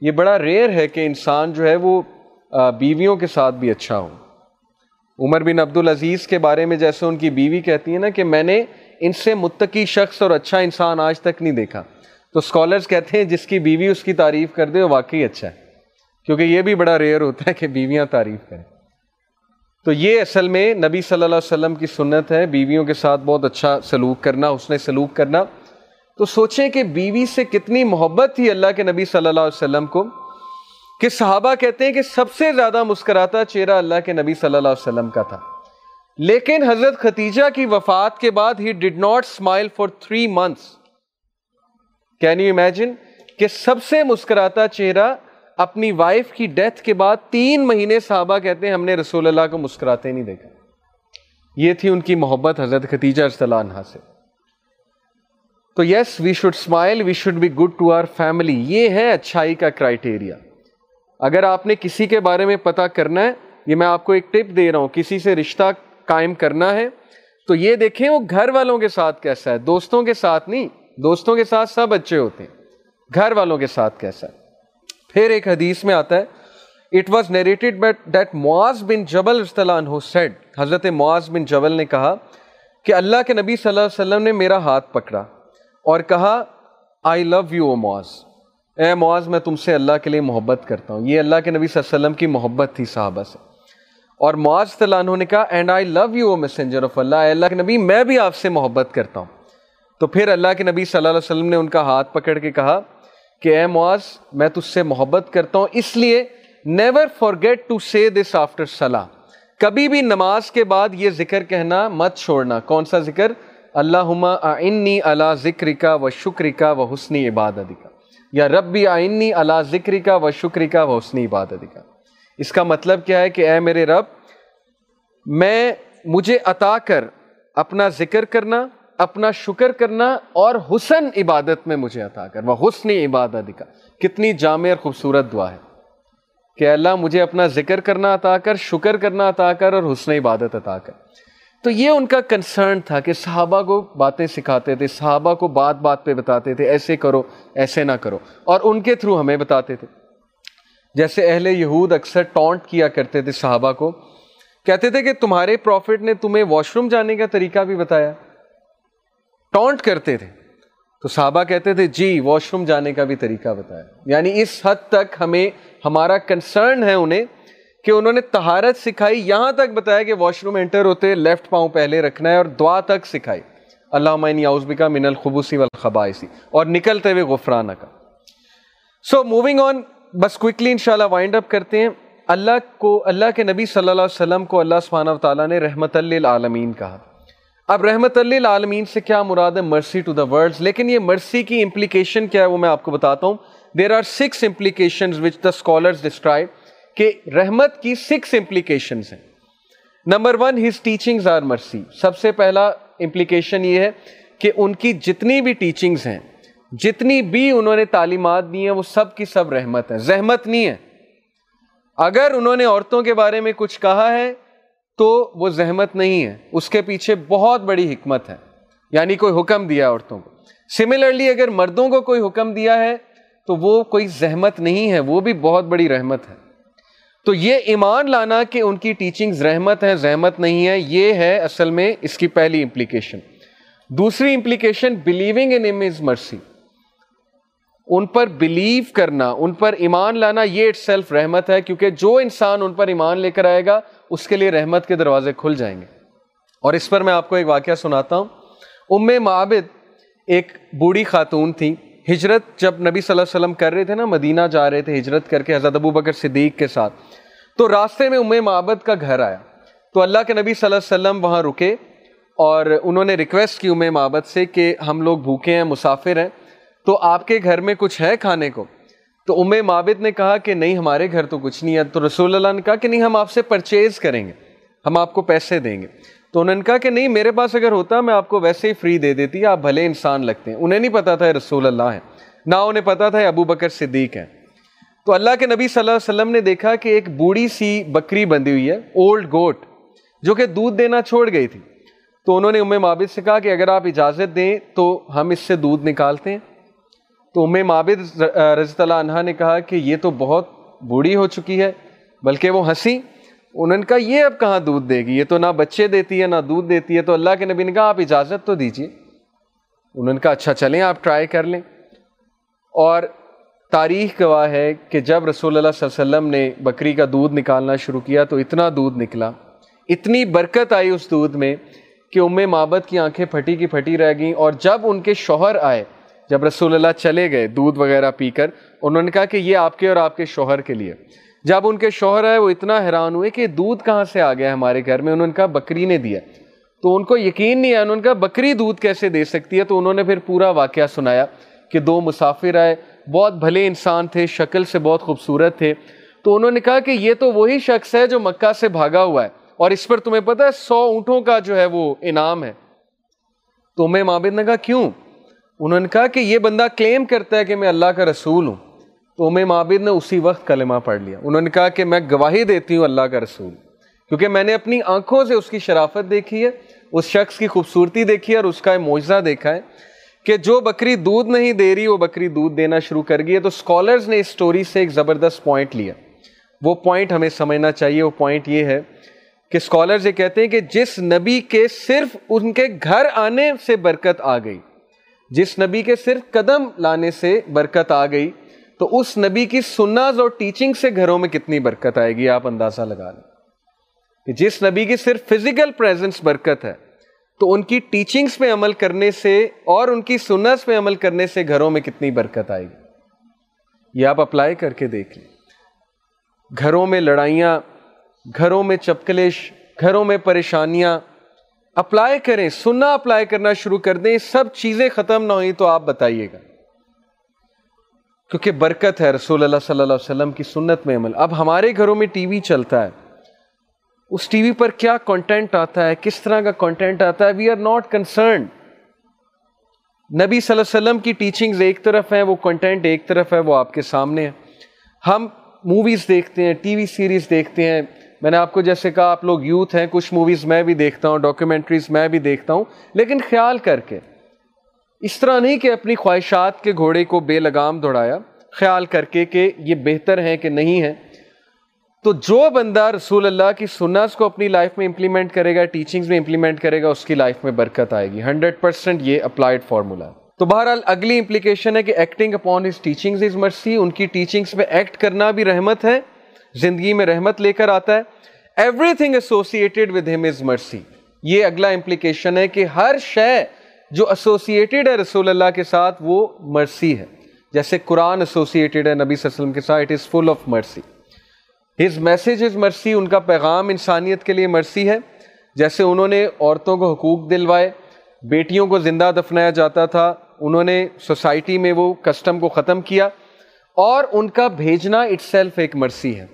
یہ بڑا ریئر ہے کہ انسان جو ہے وہ بیویوں کے ساتھ بھی اچھا ہو۔ عمر بن عبد العزیز کے بارے میں جیسے ان کی بیوی کہتی ہے نا کہ میں نے ان سے متقی شخص اور اچھا انسان آج تک نہیں دیکھا۔ تو اسکالرس کہتے ہیں جس کی بیوی اس کی تعریف کر دے وہ واقعی اچھا ہے۔ کیونکہ یہ بھی بڑا ریئر ہوتا ہے کہ بیویاں تعریف کریں۔ تو یہ اصل میں نبی صلی اللہ علیہ وسلم کی سنت ہے۔ بیویوں کے ساتھ بہت اچھا سلوک کرنا اس نے سلوک کرنا۔ تو سوچیں کہ بیوی سے کتنی محبت تھی اللہ کے نبی صلی اللہ علیہ وسلم کو۔ کہ صحابہ کہتے ہیں کہ سب سے زیادہ مسکراتا چہرہ اللہ کے نبی صلی اللہ علیہ وسلم کا تھا۔ لیکن حضرت ختیجہ کی وفات کے بعد ہی did not smile for three months can you imagine کہ سب سے مسکراتا چہرہ اپنی وائف کی ڈیتھ کے بعد تین مہینے صحابہ کہتے ہیں ہم نے رسول اللہ کو مسکراتے نہیں دیکھا۔ یہ تھی ان کی محبت حضرت ختیجہ عنہ سے۔ تو yes we should smile we should be good to our family یہ ہے اچھائی کا کرائٹیریا اگر آپ نے کسی کے بارے میں پتا کرنا ہے، یہ میں آپ کو ایک ٹپ دے رہا ہوں، کسی سے رشتہ قائم کرنا ہے، تو یہ دیکھیں وہ گھر والوں کے ساتھ کیسا ہے۔ دوستوں کے ساتھ نہیں، دوستوں کے ساتھ سب اچھے ہوتے ہیں۔ گھر والوں کے ساتھ کیسا ہے۔ پھر ایک حدیث میں آتا ہے اٹ واز نیریٹڈ دیٹ معاذ بن جبل عنہ سیڈ حضرت معاذ بن جبل نے کہا کہ اللہ کے نبی صلی اللہ علیہ وسلم نے میرا ہاتھ پکڑا اور کہا آئی لو یو او معاذ. اے معاذ، میں تم سے اللہ کے لیے محبت کرتا ہوں۔ یہ اللہ کے نبی صلی اللہ علیہ وسلم کی محبت تھی، صحابہ سے۔ اور معاذ صلی اللہ نے کہا and I love you O messenger of اللہ اے اللہ کے نبی، میں بھی آپ سے محبت کرتا ہوں۔ تو پھر اللہ کے نبی صلی اللہ علیہ وسلم نے ان کا ہاتھ پکڑ کے کہا کہ، اے معاذ، میں تجھ سے محبت کرتا ہوں، اس لیے نیور فار گیٹ ٹو سے دس آفٹر صلاح کبھی بھی نماز کے بعد یہ ذکر کہنا مت چھوڑنا۔ کون سا ذکر؟ اللہ آئنی اللہ ذکر کا و شکر کا و حسنی عبادت کا یا ربی آئنی اللہ ذکر کا و شکر کا و حسنی عبادت کا اس کا مطلب کیا ہے کہ اے میرے رب، میں، مجھے عطا کر اپنا ذکر کرنا، اپنا شکر کرنا اور حسن عبادت میں مجھے عطا کر وہ حسن عبادت کا کتنی جامع اور خوبصورت دعا ہے کہ اللہ مجھے اپنا ذکر کرنا عطا کر، شکر کرنا عطا کر اور حسن عبادت عطا کر۔ تو یہ ان کا کنسرن تھا کہ صحابہ کو باتیں سکھاتے تھے، صحابہ کو بات بات پہ بتاتے تھے، ایسے کرو، ایسے نہ کرو۔ اور ان کے تھرو ہمیں بتاتے تھے۔ جیسے اہل یہود اکثر ٹونٹ کیا کرتے تھے صحابہ کو۔ کہتے تھے کہ تمہارے پروفٹ نے تمہیں واش روم جانے کا طریقہ بھی بتایا۔ ٹونٹ کرتے تھے۔ تو صحابہ کہتے تھے جی واش روم جانے کا بھی طریقہ بتایا۔ یعنی اس حد تک ہمیں، ہمارا کنسرن ہے انہیں کہ انہوں نے تہارت سکھائی، یہاں تک بتایا کہ واش روم انٹر ہوتے لیفٹ پاؤں پہلے رکھنا ہے اور دعا تک سکھائی۔ اللہ عمین یاؤزبکا من الخبوسی والخبائسی اور نکلتے ہوئے غفرانہ کا۔ سو موونگ آن بس کوئکلی انشاءاللہ وائنڈ اپ کرتے ہیں۔ اللہ کو، اللہ کے نبی صلی اللہ علیہ وسلم کو اللہ سبحانہ و تعالیٰ نے رحمت للعالمین کہا۔ اب رحمت للعالمین سے کیا مراد ہے؟ مرسی ٹو دا ورلڈ لیکن یہ مرسی کی امپلیکیشن کیا ہے وہ میں آپ کو بتاتا ہوں۔ There are six implication which the scholars describe کہ رحمت کی سکس امپلیکیشنز ہیں۔ Number one his teachings are mercy سب سے پہلا امپلیکیشن یہ ہے کہ ان کی جتنی بھی ٹیچنگز ہیں، جتنی بھی انہوں نے تعلیمات دی ہیں، وہ سب کی سب رحمت ہے زحمت نہیں ہے۔ اگر انہوں نے عورتوں کے بارے میں کچھ کہا ہے، تو وہ زحمت نہیں ہے۔ اس کے پیچھے بہت بڑی حکمت ہے۔ یعنی کوئی حکم دیا عورتوں کو۔ سملرلی اگر مردوں کو کوئی حکم دیا ہے، تو وہ کوئی زحمت نہیں ہے۔ وہ بھی بہت بڑی رحمت ہے۔ تو یہ ایمان لانا کہ ان کی ٹیچنگز رحمت ہے زحمت نہیں ہے یہ ہے اصل میں اس کی پہلی امپلیکیشن دوسری امپلیکیشن بلیونگ ان امیز مرسی ان پر بلیو کرنا، ان پر ایمان لانا، یہ اٹ سیلف رحمت ہے، کیونکہ جو انسان ان پر ایمان لے کر آئے گا، اس کے لیے رحمت کے دروازے کھل جائیں گے۔ اور اس پر میں آپ کو ایک واقعہ سناتا ہوں۔ ام معابد ایک بوڑھی خاتون تھی۔ ہجرت جب نبی صلی اللہ علیہ وسلم کر رہے تھے نا، مدینہ جا رہے تھے ہجرت کر کے حضرت ابو بکر صدیق کے ساتھ، تو راستے میں ام معابد کا گھر آیا۔ تو اللہ کے نبی صلی اللہ علیہ وسلم وہاں رکے اور انہوں نے ریکویسٹ کی ام معابد سے کہ ہم لوگ بھوکے ہیں، مسافر ہیں، تو آپ کے گھر میں کچھ ہے کھانے کو؟ تو ام معابد نے کہا کہ نہیں، ہمارے گھر تو کچھ نہیں ہے۔ تو رسول اللہ نے کہا کہ نہیں، ہم آپ سے پرچیز کریں گے، ہم آپ کو پیسے دیں گے۔ تو انہوں نے کہا کہ نہیں، میرے پاس اگر ہوتا میں آپ کو ویسے ہی فری دے دیتی، آپ بھلے انسان لگتے ہیں۔ انہیں نہیں پتا تھا رسول اللہ ہے نہ انہیں پتا تھا ابو بکر صدیق ہے تو اللہ کے نبی صلی اللہ علیہ وسلم نے دیکھا کہ ایک بوڑھی سی بکری بندی ہوئی ہے اولڈ گوٹ جو کہ دودھ دینا چھوڑ گئی تھی۔ تو انہوں نے ام معابد سے کہا کہ اگر آپ اجازت دیں تو ہم اس سے دودھ نکالتے ہیں۔ تو ام معابد رضی اللہ عنہ نے کہا کہ یہ تو بہت بوڑھی ہو چکی ہے، بلکہ وہ ہنسی۔ انہوں نے کہا، یہ اب کہاں دودھ دے گی؟ یہ تو نہ بچے دیتی ہے، نہ دودھ دیتی ہے، تو اللہ کے نبی نے کہا، آپ اجازت تو دیجیے انہوں نے کہا اچھا چلیں، آپ ٹرائی کر لیں۔ اور تاریخ گواہ ہے کہ جب رسول اللہ صلی اللہ علیہ وسلم نے بکری کا دودھ نکالنا شروع کیا تو اتنا دودھ نکلا۔ اتنی برکت آئی اس دودھ میں کہ ام مابت کی آنکھیں پھٹی کی پھٹی رہ گئیں۔ اور جب ان کے شوہر آئے، جب رسول اللہ چلے گئے دودھ وغیرہ پی کر، انہوں نے کہا کہ یہ آپ کے اور آپ کے شوہر کے لیے۔ جب ان کے شوہر آئے، وہ اتنا حیران ہوئے کہ دودھ کہاں سے آ گیا ہمارے گھر میں؟ انہوں نے کہا، بکری نے دیا۔ تو ان کو یقین نہیں آیا، انہوں نے کہا، بکری دودھ کیسے دے سکتی ہے؟ تو انہوں نے پھر پورا واقعہ سنایا کہ دو مسافر آئے، بہت بھلے انسان تھے، شکل سے بہت خوبصورت تھے۔ تو انہوں نے کہا کہ یہ تو وہی شخص ہے جو مکہ سے بھاگا ہوا ہے، اور اس پر تمہیں پتا ہے، سو اونٹوں کا جو ہے وہ انعام ہے۔ تو میں مابد نے کہا، کیوں؟ انہوں نے کہا کہ یہ بندہ کلیم کرتا ہے کہ میں اللہ کا رسول ہوں۔ تو ام معابد نے اسی وقت کلمہ پڑھ لیا۔ انہوں نے کہا کہ میں گواہی دیتی ہوں اللہ کا رسول، کیونکہ میں نے اپنی آنکھوں سے اس کی شرافت دیکھی ہے، اس شخص کی خوبصورتی دیکھی ہے اور اس کا معجزہ دیکھا ہے کہ جو بکری دودھ نہیں دے رہی، وہ بکری دودھ دینا شروع کر گئی ہے۔ تو اسکالرز نے اس سٹوری سے ایک زبردست پوائنٹ لیا۔ وہ پوائنٹ ہمیں سمجھنا چاہیے، وہ پوائنٹ یہ ہے کہ اسکالرز یہ کہتے ہیں کہ جس نبی کے صرف ان کے گھر آنے سے برکت آ گئی، جس نبی کے صرف قدم لانے سے برکت آ گئی تو اس نبی کی سناز اور ٹیچنگ سے گھروں میں کتنی برکت آئے گی؟ آپ اندازہ لگا لیں کہ جس نبی کی صرف فزیکل پریزنس برکت ہے، تو ان کی ٹیچنگز پہ عمل کرنے سے اور ان کی سنس پہ عمل کرنے سے گھروں میں کتنی برکت آئے گی؟ یہ آپ اپلائی کر کے دیکھ لیں۔ گھروں میں لڑائیاں، گھروں میں چپکلش، گھروں میں پریشانیاں، اپلائی کریں، سننا اپلائی کرنا شروع کر دیں، سب چیزیں ختم نہ ہوئی تو آپ بتائیے گا۔ کیونکہ برکت ہے رسول اللہ صلی اللہ علیہ وسلم کی سنت میں عمل۔ اب ہمارے گھروں میں ٹی وی چلتا ہے۔ اس ٹی وی پر کیا کانٹینٹ آتا ہے؟ کس طرح کا کانٹینٹ آتا ہے؟ وی آر ناٹ کنسرنڈ نبی صلی اللہ علیہ وسلم کی ٹیچنگز ایک طرف ہیں، وہ کنٹینٹ ایک طرف ہے، وہ آپ کے سامنے ہے ہم موویز دیکھتے ہیں، ٹی وی سیریز دیکھتے ہیں۔ میں نے آپ کو جیسے کہا، آپ لوگ یوتھ ہیں، کچھ موویز میں بھی دیکھتا ہوں ڈاکیومنٹریز میں بھی دیکھتا ہوں۔ لیکن خیال کر کے اس طرح نہیں کہ اپنی خواہشات کے گھوڑے کو بے لگام دوڑایا، خیال کر کے کہ یہ بہتر ہے کہ نہیں ہے تو جو بندہ رسول اللہ کی سنس کو اپنی لائف میں امپلیمنٹ کرے گا ٹیچنگز میں امپلیمنٹ کرے گا، اس کی لائف میں برکت آئے گی۔ ہنڈریڈ پرسینٹ یہ اپلائڈ فارمولا تو بہرحال اگلی امپلیکیشن ہے کہ acting upon his teachings is mercy ان کی ٹیچنگز میں ایکٹ کرنا بھی رحمت ہے، زندگی میں رحمت لے کر آتا ہے۔ ایوری تھنگ ایسوسیٹیڈ ود ہم از مرسی یہ اگلا امپلیکیشن ہے کہ ہر شے جو ایسوسیٹیڈ ہے رسول اللہ کے ساتھ، وہ مرسی ہے۔ جیسے قرآن ایسوسیٹیڈ ہے، نبی صلی اللہ علیہ وسلم کے ساتھ it is full of mercy his message is mercy ان کا پیغام انسانیت کے لیے مرسی ہے۔ جیسے انہوں نے عورتوں کو حقوق دلوائے، بیٹیوں کو زندہ دفنایا جاتا تھا، انہوں نے سوسائٹی میں وہ کسٹم کو ختم کیا۔ اور ان کا بھیجنا اٹ سیلف ایک مرسی ہے۔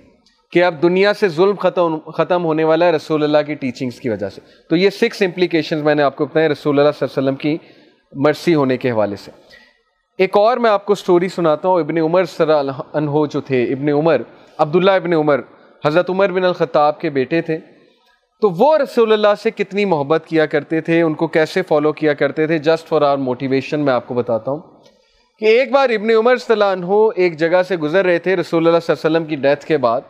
کہ اب دنیا سے ظلم ختم ختم ہونے والا ہے رسول اللہ کی ٹیچنگز کی وجہ سے۔ تو یہ سکس امپلیکیشنز میں نے آپ کو بتایا رسول اللہ صلی اللہ علیہ وسلم کی مرسی ہونے کے حوالے سے۔ ایک اور میں آپ کو سٹوری سناتا ہوں، ابن عمر صلی اللہ جو تھے، ابن عمر، عبداللہ ابن عمر، حضرت عمر بن الخطاب کے بیٹے تھے۔ تو وہ رسول اللہ سے کتنی محبت کیا کرتے تھے، ان کو کیسے فالو کیا کرتے تھے؟ جسٹ فار آر موٹیویشن میں آپ کو بتاتا ہوں کہ ایک بار ابن عمر صلی اللہ عنہ ایک جگہ سے گزر رہے تھے رسول اللہ صلی اللہ علیہ وسلم کی ڈیتھ کے بعد۔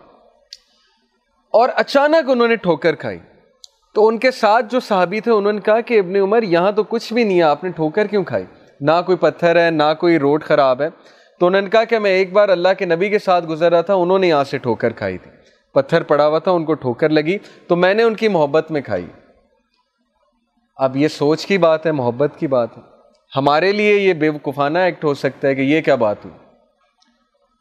اور اچانک انہوں نے ٹھوکر کھائی۔ تو ان کے ساتھ جو صحابی تھے، انہوں نے کہا کہ ابن عمر، یہاں تو کچھ بھی نہیں ہے، آپ نے ٹھوکر کیوں کھائی؟ نہ کوئی پتھر ہے، نہ کوئی روڈ خراب ہے۔ تو انہوں نے کہا کہ میں ایک بار اللہ کے نبی کے ساتھ گزر رہا تھا، انہوں نے یہاں سے ٹھوکر کھائی تھی۔ پتھر پڑا ہوا تھا، ان کو ٹھوکر لگی۔ تو میں نے ان کی محبت میں کھائی۔ اب یہ سوچ کی بات ہے، محبت کی بات ہے۔ ہمارے لیے یہ بے وقفانہ ایکٹ ہو سکتا ہے کہ یہ کیا بات ہوئی۔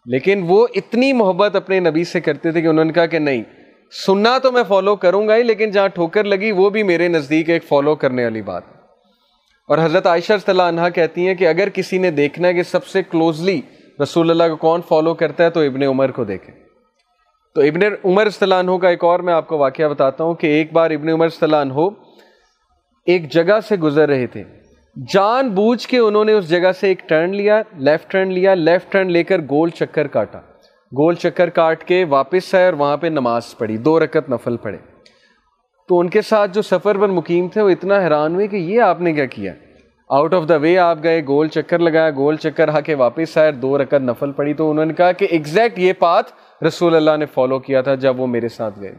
لیکن وہ اتنی محبت اپنے نبی سے کرتے تھے کہ انہوں نے کہا کہ نہیں سننا تو میں فالو کروں گا ہی، لیکن جہاں ٹھوکر لگی وہ بھی میرے نزدیک ایک فالو کرنے والی بات۔ اور حضرت عائشہ صلی اللہ عنہ کہتی ہیں کہ اگر کسی نے دیکھنا ہے کہ سب سے کلوزلی رسول اللہ کو کون فالو کرتا ہے، تو ابن عمر کو دیکھیں۔ تو ابن عمر صلی اللہ عنہ کا ایک اور میں آپ کو واقعہ بتاتا ہوں کہ ایک بار ابن عمر صلی اللہ عنہ ایک جگہ سے گزر رہے تھے۔ جان بوجھ کے انہوں نے اس جگہ سے ایک ٹرن لیا لیفٹ ٹرن لیا لیفٹ ٹرن لے کر گول چکر کاٹا۔ گول چکر کاٹ کے واپس آئے اور وہاں پہ نماز پڑھی، دو رکت نفل پڑھے۔ تو ان کے ساتھ جو سفر پر مقیم تھے، وہ اتنا حیران ہوئے کہ یہ آپ نے کیا کیا؟ آؤٹ آف دا وے آپ گئے، گول چکر لگایا، گول چکر آ کے واپس آئے دو رکت نفل پڑھی۔ تو انہوں نے کہا کہ ایگزیکٹ یہ پاتھ رسول اللہ نے فالو کیا تھا جب وہ میرے ساتھ گئے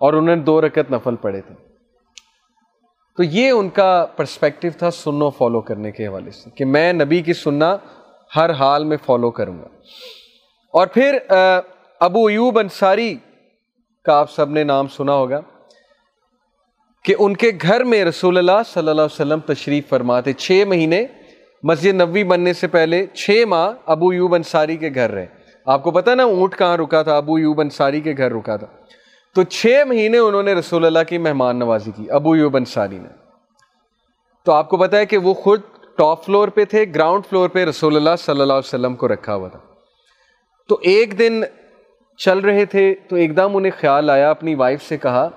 اور انہوں نے دو رکت نفل پڑھے تھے۔ تو یہ ان کا پرسپیکٹو تھا سنو فالو کرنے کے حوالے سے کہ میں نبی کی سننا ہر حال میں فالو کروں گا۔ اور پھر ابو ایوب انصاری کا آپ سب نے نام سنا ہوگا کہ ان کے گھر میں رسول اللہ صلی اللہ علیہ وسلم تشریف فرماتے، چھ مہینے مسجد نبوی بننے سے پہلے چھ ماہ ابو یوب انصاری کے گھر رہے۔ آپ کو پتا نا اونٹ کہاں رکا تھا؟ ابو یوب انصاری کے گھر رکا تھا۔ تو چھ مہینے انہوں نے رسول اللہ کی مہمان نوازی کی، ابو یوب انصاری نے۔ تو آپ کو پتا ہے کہ وہ خود ٹاپ فلور پہ تھے گراؤنڈ فلور پہ رسول اللہ صلی اللہ علیہ وسلم کو رکھا ہوا تھا۔ تو ایک دن چل رہے تھے تو ایک دم انہیں خیال آیا، اپنی وائف سے کہا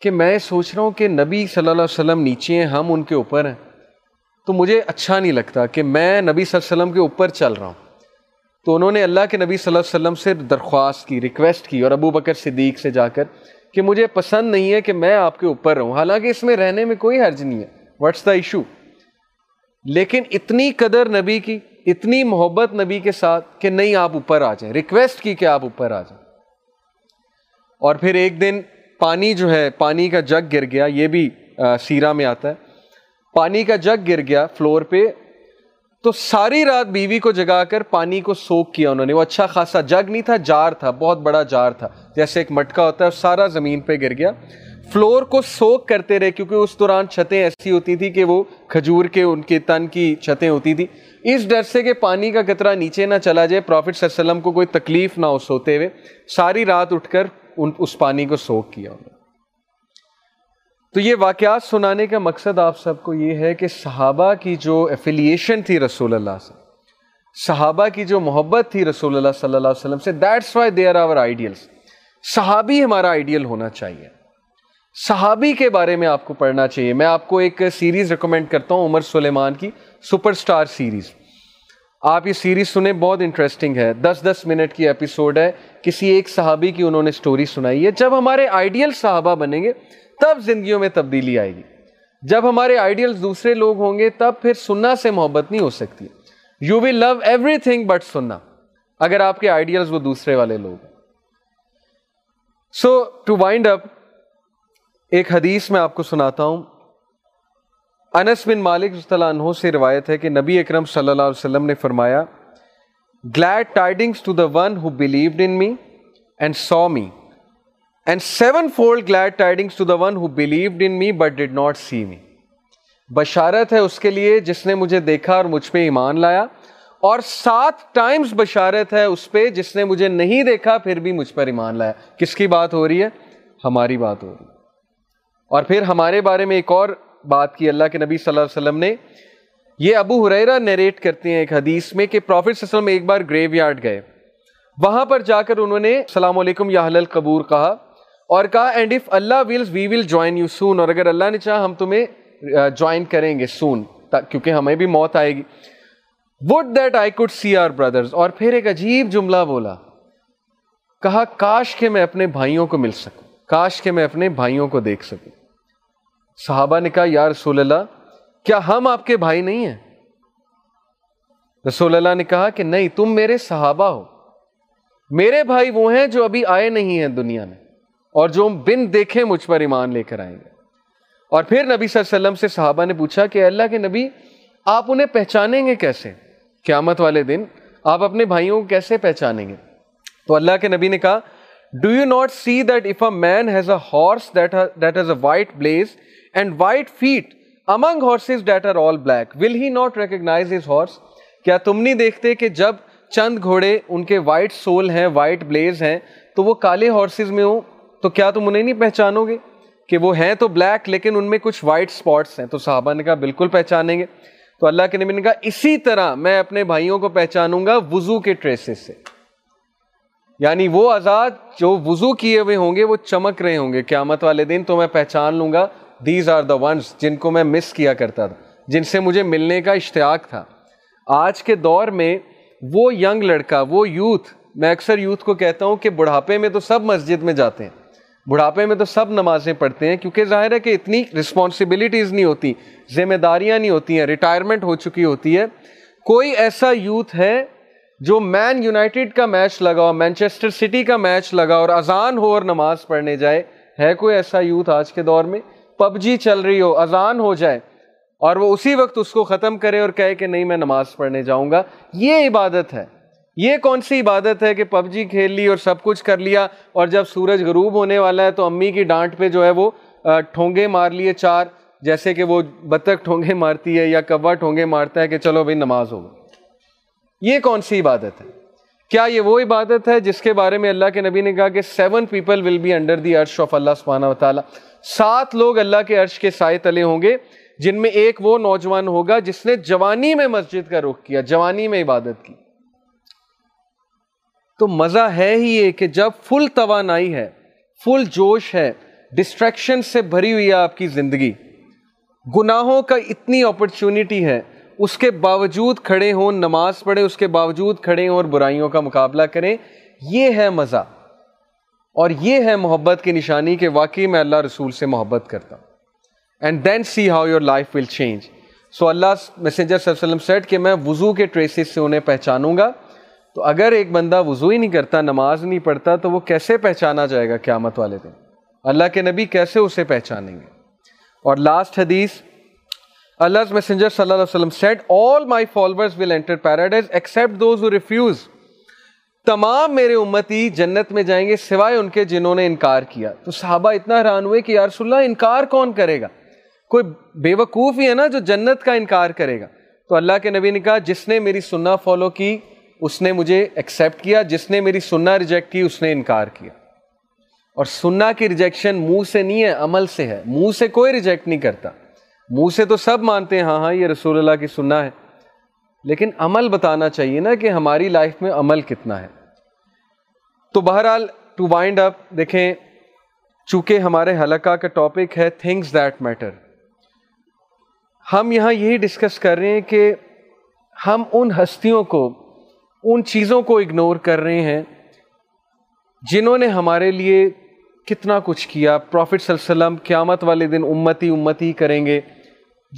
کہ میں سوچ رہا ہوں کہ نبی صلی اللہ علیہ وسلم نیچے ہیں، ہم ان کے اوپر ہیں۔ تو مجھے اچھا نہیں لگتا کہ میں نبی صلی اللہ علیہ وسلم کے اوپر چل رہا ہوں۔ تو انہوں نے اللہ کے نبی صلی اللہ علیہ وسلم سے درخواست کی ریکویسٹ کی اور ابو بکر صدیق سے جا کر کہ مجھے پسند نہیں ہے کہ میں آپ کے اوپر رہوں۔ حالانکہ اس میں رہنے میں کوئی حرج نہیں ہے۔ واٹس دا ایشو لیکن اتنی قدر نبی کی، اتنی محبت نبی کے ساتھ کہ نہیں آپ اوپر آ جائیں۔ ریکویسٹ کی کہ آپ اوپر آ جائیں۔ اور پھر ایک دن پانی جو ہے، پانی کا جگ گر گیا۔ یہ بھی سیرا میں آتا ہے۔ پانی کا جگ گر گیا فلور پہ۔ تو ساری رات بیوی کو جگا کر پانی کو سوک کیا انہوں نے۔ وہ اچھا خاصا جگ نہیں تھا، جار تھا، بہت بڑا جار تھا۔ جیسے ایک مٹکا ہوتا ہے سارا زمین پہ گر گیا۔ فلور کو سوک کرتے رہے، کیونکہ اس دوران چھتیں ایسی ہوتی تھی کہ وہ کھجور کے، ان کے تن کی چھتیں ہوتی تھی اس ڈر سے کہ پانی کا قطرہ نیچے نہ چلا جائے پروفٹ صلی اللہ علیہ وسلم کو کوئی تکلیف نہ ہو سوتے ہوئے ساری رات اٹھ کر ان، اس پانی کو سوک کیا انہوں نے۔ تو یہ واقعات سنانے کا مقصد آپ سب کو یہ ہے کہ صحابہ کی جو ایفیلیشن تھی رسول اللہ سے صحابہ کی جو محبت تھی رسول اللہ صلی اللہ علیہ وسلم سے that's why they are our ideals صحابی ہمارا آئیڈیل ہونا چاہیے۔ صحابی کے بارے میں آپ کو پڑھنا چاہیے۔ میں آپ کو ایک سیریز ریکمینڈ کرتا ہوں، عمر سلیمان کی سپر سٹار سیریز آپ یہ سیریز سنیں، بہت انٹرسٹنگ ہے۔ دس دس منٹ کی ایپیسوڈ ہے۔ کسی ایک صحابی کی انہوں نے سٹوری سنائی ہے۔ جب ہمارے آئیڈیل صحابہ بنیں گے، تب زندگیوں میں تبدیلی آئے گی۔ جب ہمارے آئیڈیل دوسرے لوگ ہوں گے، تب پھر سننا سے محبت نہیں ہو سکتی۔ You will love everything but سننا۔ اگر آپ کے آئیڈیلز وہ دوسرے والے لوگ۔ سو ٹو وائنڈ اپ ایک حدیث میں آپ کو سناتا ہوں۔ انس بن مالک عنہ سے روایت ہے کہ نبی اکرم صلی اللہ علیہ وسلم نے فرمایا glad tidings to the one who believed in me and saw me and seven fold glad tidings to the one who believed in me but did not see me بشارت ہے اس کے لیے جس نے مجھے دیکھا اور مجھ پہ ایمان لایا، اور سات ٹائمز بشارت ہے اس پہ جس نے مجھے نہیں دیکھا پھر بھی مجھ پر ایمان لایا۔ کس کی بات ہو رہی ہے؟ ہماری بات ہو رہی ہے۔ اور پھر ہمارے بارے میں ایک اور بات کی اللہ کے نبی صلی اللہ علیہ وسلم نے، یہ ابو حریرا نیریٹ کرتے ہیں ایک حدیث میں کہ پروفیٹ صلی اللہ علیہ وسلم ایک بار گریو یارڈ گئے۔ وہاں پر جا کر انہوں نے السلام علیکم یا حل قبور کہا اور کہا and if Allah wills we will join you soon اور اگر اللہ نے چاہا، ہم تمہیں جوائن کریں گے سون کیونکہ ہمیں بھی موت آئے گی۔ Would that I could see our brothers اور پھر ایک عجیب جملہ بولا، کہا، کاش کہ میں اپنے بھائیوں کو مل سکوں کاش کہ میں اپنے بھائیوں کو دیکھ سکوں۔ صحابہ نے کہا، یا رسول اللہ، کیا ہم آپ کے بھائی نہیں ہیں؟ رسول اللہ نے کہا کہ نہیں، تم میرے صحابہ ہو۔ میرے بھائی وہ ہیں جو ابھی آئے نہیں ہیں دنیا میں، اور جو بن دیکھے مجھ پر ایمان لے کر آئیں گے۔ اور پھر نبی صلی اللہ علیہ وسلم سے صحابہ نے پوچھا کہ اللہ کے نبی، آپ انہیں پہچانیں گے کیسے؟ قیامت والے دن آپ اپنے بھائیوں کو کیسے پہچانیں گے؟ تو اللہ کے نبی نے کہا do you not see that if a man has a horse that has a white blaze and white feet among horses that are all black will he not recognise his horse کیا تم نہیں دیکھتے کہ جب چند گھوڑے ان کے وائٹ سول ہیں وائٹ بلیز ہیں، تو وہ کالے ہارسز میں ہوں؟ تو کیا تم انہیں نہیں پہچانو گے کہ وہ ہیں تو بلیک لیکن ان میں کچھ وائٹ اسپاٹس ہیں؟ تو صحابہ نے کہا بالکل پہچانیں گے۔ تو اللہ کے نبی نے کہا، اسی طرح میں اپنے بھائیوں کو پہچانوں گا وضو کے ٹریسز سے۔ یعنی وہ آزاد جو وضو کیے ہوئے ہوں گے، وہ چمک رہے ہوں گے۔ قیامت والے دن تو میں پہچان لوں گا دیز آر دا ونس جن کو میں مس کیا کرتا تھا، جن سے مجھے ملنے کا اشتیاق تھا۔ آج کے دور میں وہ ینگ لڑکا، وہ یوتھ میں اکثر یوتھ کو کہتا ہوں کہ بڑھاپے میں تو سب مسجد میں جاتے ہیں۔ بڑھاپے میں تو سب نمازیں پڑھتے ہیں، کیونکہ ظاہر ہے کہ اتنی رسپانسبلٹیز نہیں ہوتی، ذمہ داریاں نہیں ہوتی ہیں ریٹائرمنٹ ہو چکی ہوتی ہے۔ کوئی ایسا یوتھ ہے جو مین یونائٹیڈ کا میچ لگا مینچسٹر سٹی کا میچ لگا اور اذان ہو اور نماز پڑھنے جائے، ہے کوئی ایسا یوتھ آج کے دور میں؟ پب جی چل رہی ہو، اذان ہو جائے اور وہ اسی وقت اس کو ختم کرے اور کہے کہ نہیں، میں نماز پڑھنے جاؤں گا۔ یہ عبادت ہے۔ یہ کون سی عبادت ہے کہ پب جی کھیل لی اور سب کچھ کر لیا اور جب سورج غروب ہونے والا ہے تو امی کی ڈانٹ پہ جو ہے وہ ٹھونگے مار لیے چار، جیسے کہ وہ بطخ ٹھونگے مارتی ہے یا کوا ٹھونگے مارتا ہے کہ چلو بھائی نماز ہو یہ کون سی عبادت ہے؟ کیا یہ وہ عبادت ہے جس کے بارے میں اللہ کے نبی نے کہا کہ seven people will be under the ارش of اللہ سبحانہ و تعالیٰ سات لوگ اللہ کے عرش کے سائے تلے ہوں گے، جن میں ایک وہ نوجوان ہوگا جس نے جوانی میں مسجد کا رخ کیا، جوانی میں عبادت کی۔ تو مزہ ہے ہی یہ کہ جب فل توانائی ہے فل جوش ہے ڈسٹریکشن سے بھری ہوئی ہے آپ کی زندگی۔ گناہوں کا اتنی اپرچونٹی ہے اس کے باوجود کھڑے ہوں، نماز پڑھیں، اس کے باوجود کھڑے ہوں اور برائیوں کا مقابلہ کریں، یہ ہے مزہ۔ اور یہ ہے محبت کی نشانی کہ واقعی میں اللہ رسول سے محبت کرتا ہوں۔ And then see how your life will change so Allah messenger صلی اللہ علیہ وسلم سیٹ کہ میں وضو کے ٹریسز سے انہیں پہچانوں گا۔ تو اگر ایک بندہ وضو ہی نہیں کرتا، نماز نہیں پڑھتا، تو وہ کیسے پہچانا جائے گا قیامت والے دن؟ اللہ کے نبی کیسے اسے پہچانیں گے؟ اور لاسٹ حدیث اللہ میسنجر صلی اللہ علیہ وسلم said all my followers will enter paradise except those who refuse تمام میرے امتی جنت میں جائیں گے سوائے ان کے جنہوں نے انکار کیا. تو صحابہ اتنا حیران ہوئے کہ یا رسول اللہ، انکار کون کرے گا؟ کوئی بے وقوف ہی ہے نا جو جنت کا انکار کرے گا۔ تو اللہ کے نبی نے کہا، جس نے میری سننا فالو کی، اس نے مجھے ایکسیپٹ کیا، جس نے میری سننا ریجیکٹ کی، اس نے انکار کیا۔ اور سننا کی ریجیکشن منہ سے نہیں ہے، عمل سے ہے۔ منہ سے کوئی ریجیکٹ نہیں کرتا۔ منہ سے تو سب مانتے ہیں ہاں ہاں یہ رسول اللہ کی سننا ہے۔ لیکن عمل بتانا چاہیے نا کہ ہماری لائف میں عمل کتنا ہے۔ تو بہرحال ٹو وائنڈ اپ دیکھیں، چونکہ ہمارے حلقہ کا ٹاپک ہے تھنگس دیٹ میٹر ہم یہاں یہی ڈسکس کر رہے ہیں کہ ہم ان ہستیوں کو، ان چیزوں کو اگنور کر رہے ہیں جنہوں نے ہمارے لیے کتنا کچھ کیا۔ پروفٹ صلی اللہ علیہ وسلم قیامت والے دن امتی امتی کریں گے۔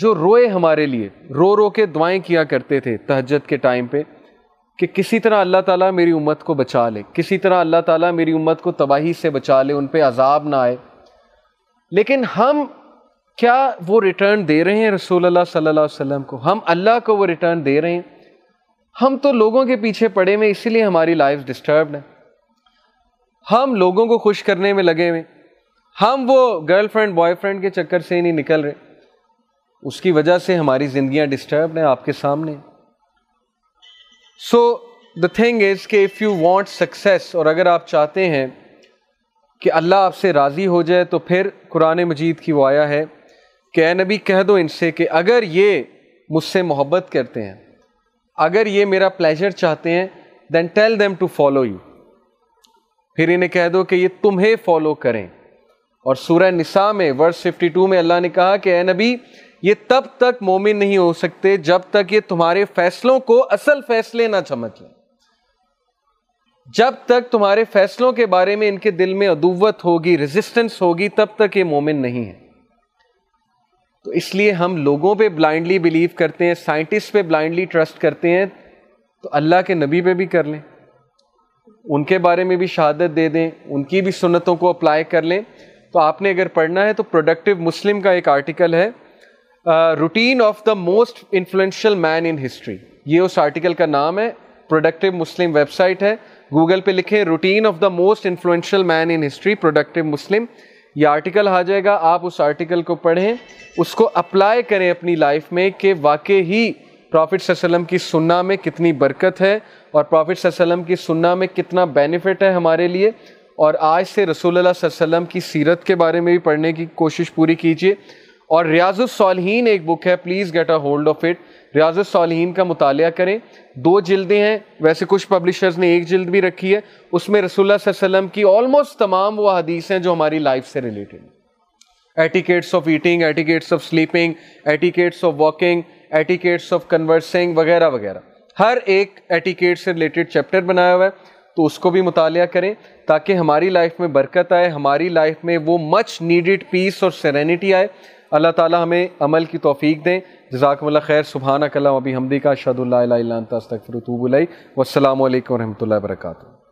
جو روئے ہمارے لیے، رو رو کے دعائیں کیا کرتے تھے تہجد کے ٹائم پہ، کہ کسی طرح اللہ تعالیٰ میری امت کو بچا لے، کسی طرح اللہ تعالیٰ میری امت کو تباہی سے بچا لے، ان پہ عذاب نہ آئے۔ لیکن ہم کیا وہ ریٹرن دے رہے ہیں رسول اللہ صلی اللہ علیہ وسلم کو؟ ہم اللہ کو وہ ریٹرن دے رہے ہیں۔ ہم تو لوگوں کے پیچھے پڑے ہوئے اسی لیے ہماری لائف ڈسٹربڈ ہے ہم لوگوں کو خوش کرنے میں لگے ہوئے ہم وہ گرل فرینڈ بوائے فرینڈ کے چکر سے ہی نہیں نکل رہے۔ اس کی وجہ سے ہماری زندگیاں ڈسٹربڈ ہیں، آپ کے سامنے۔ سو دا تھنگ از کہ اف یو وانٹ سکسیس اور اگر آپ چاہتے ہیں کہ اللہ آپ سے راضی ہو جائے، تو پھر قرآن مجید کی وہ آیا ہے کہ اے نبی، کہہ دو ان سے کہ اگر یہ مجھ سے محبت کرتے ہیں، اگر یہ میرا پلیجر چاہتے ہیں then tell them to follow you پھر انہیں کہہ دو کہ یہ تمہیں فالو کریں۔ اور سورہ نساء میں ورس 52 میں اللہ نے کہا کہ اے نبی یہ تب تک مومن نہیں ہو سکتے جب تک یہ تمہارے فیصلوں کو اصل فیصلے نہ چمک لیں۔ جب تک تمہارے فیصلوں کے بارے میں ان کے دل میں ادوت ہوگی ریزسٹنس ہوگی، تب تک یہ مومن نہیں ہے۔ تو اس لیے ہم لوگوں پہ بلائنڈلی بلیو کرتے ہیں سائنٹسٹ پہ بلائنڈلی ٹرسٹ کرتے ہیں۔ تو اللہ کے نبی پہ بھی کر لیں۔ ان کے بارے میں بھی شہادت دے دیں، ان کی بھی سنتوں کو اپلائی کر لیں۔ تو آپ نے اگر پڑھنا ہے تو پروڈکٹیو مسلم کا ایک آرٹیکل ہے۔ Routine of the most influential man in history. یہ اس آرٹیکل کا نام ہے، پروڈکٹیو مسلم ویب سائٹ ہے۔ گوگل پہ لکھیں routine of the most influential man in history, productive Muslim. یہ آرٹیکل آ جائے گا، آپ اس آرٹیکل کو پڑھیں۔ اس کو اپلائی کریں اپنی لائف میں کہ واقع ہی پروفٹ صلی اللہ علیہ وسلم کی سننا میں کتنی برکت ہے اور پروفٹ صلی اللہ علیہ وسلم کی سننا میں کتنا بینیفٹ ہے ہمارے لیے۔ اور آج سے رسول اللہ صلی اللہ علیہ وسلم کی سیرت کے بارے میں بھی پڑھنے کی کوشش پوری کیجیے اور ریاض الصالحین ایک بک ہے please get a hold of it ریاض الصالحین کا مطالعہ کریں. دو جلدیں ہیں، ویسے کچھ پبلشرز نے ایک جلد بھی رکھی ہے. اس میں رسول اللہ صلی اللہ علیہ وسلم کی آلموسٹ تمام وہ حدیث ہیں جو ہماری لائف سے ریلیٹڈ ہیں. Etiquettes of eating etiquettes of sleeping etiquettes of walking etiquettes of conversing وغیرہ وغیرہ. ہر ایک ایٹیکیٹ سے ریلیٹڈ چیپٹر بنایا ہوا ہے. تو اس کو بھی مطالعہ کریں تاکہ ہماری لائف میں برکت آئے، ہماری لائف میں وہ مچ نیڈیڈ پیس اور سیرینٹی آئے. اللہ تعالی ہمیں عمل کی توفیق دیں۔ جزاکم اللہ خیر۔ سبحانہ کلّہ ابھی حمدی کا شد اللہ اللہ الا انت استغفر و اتوب والسلام علیکم و رحمۃ اللہ وبرکاتہ۔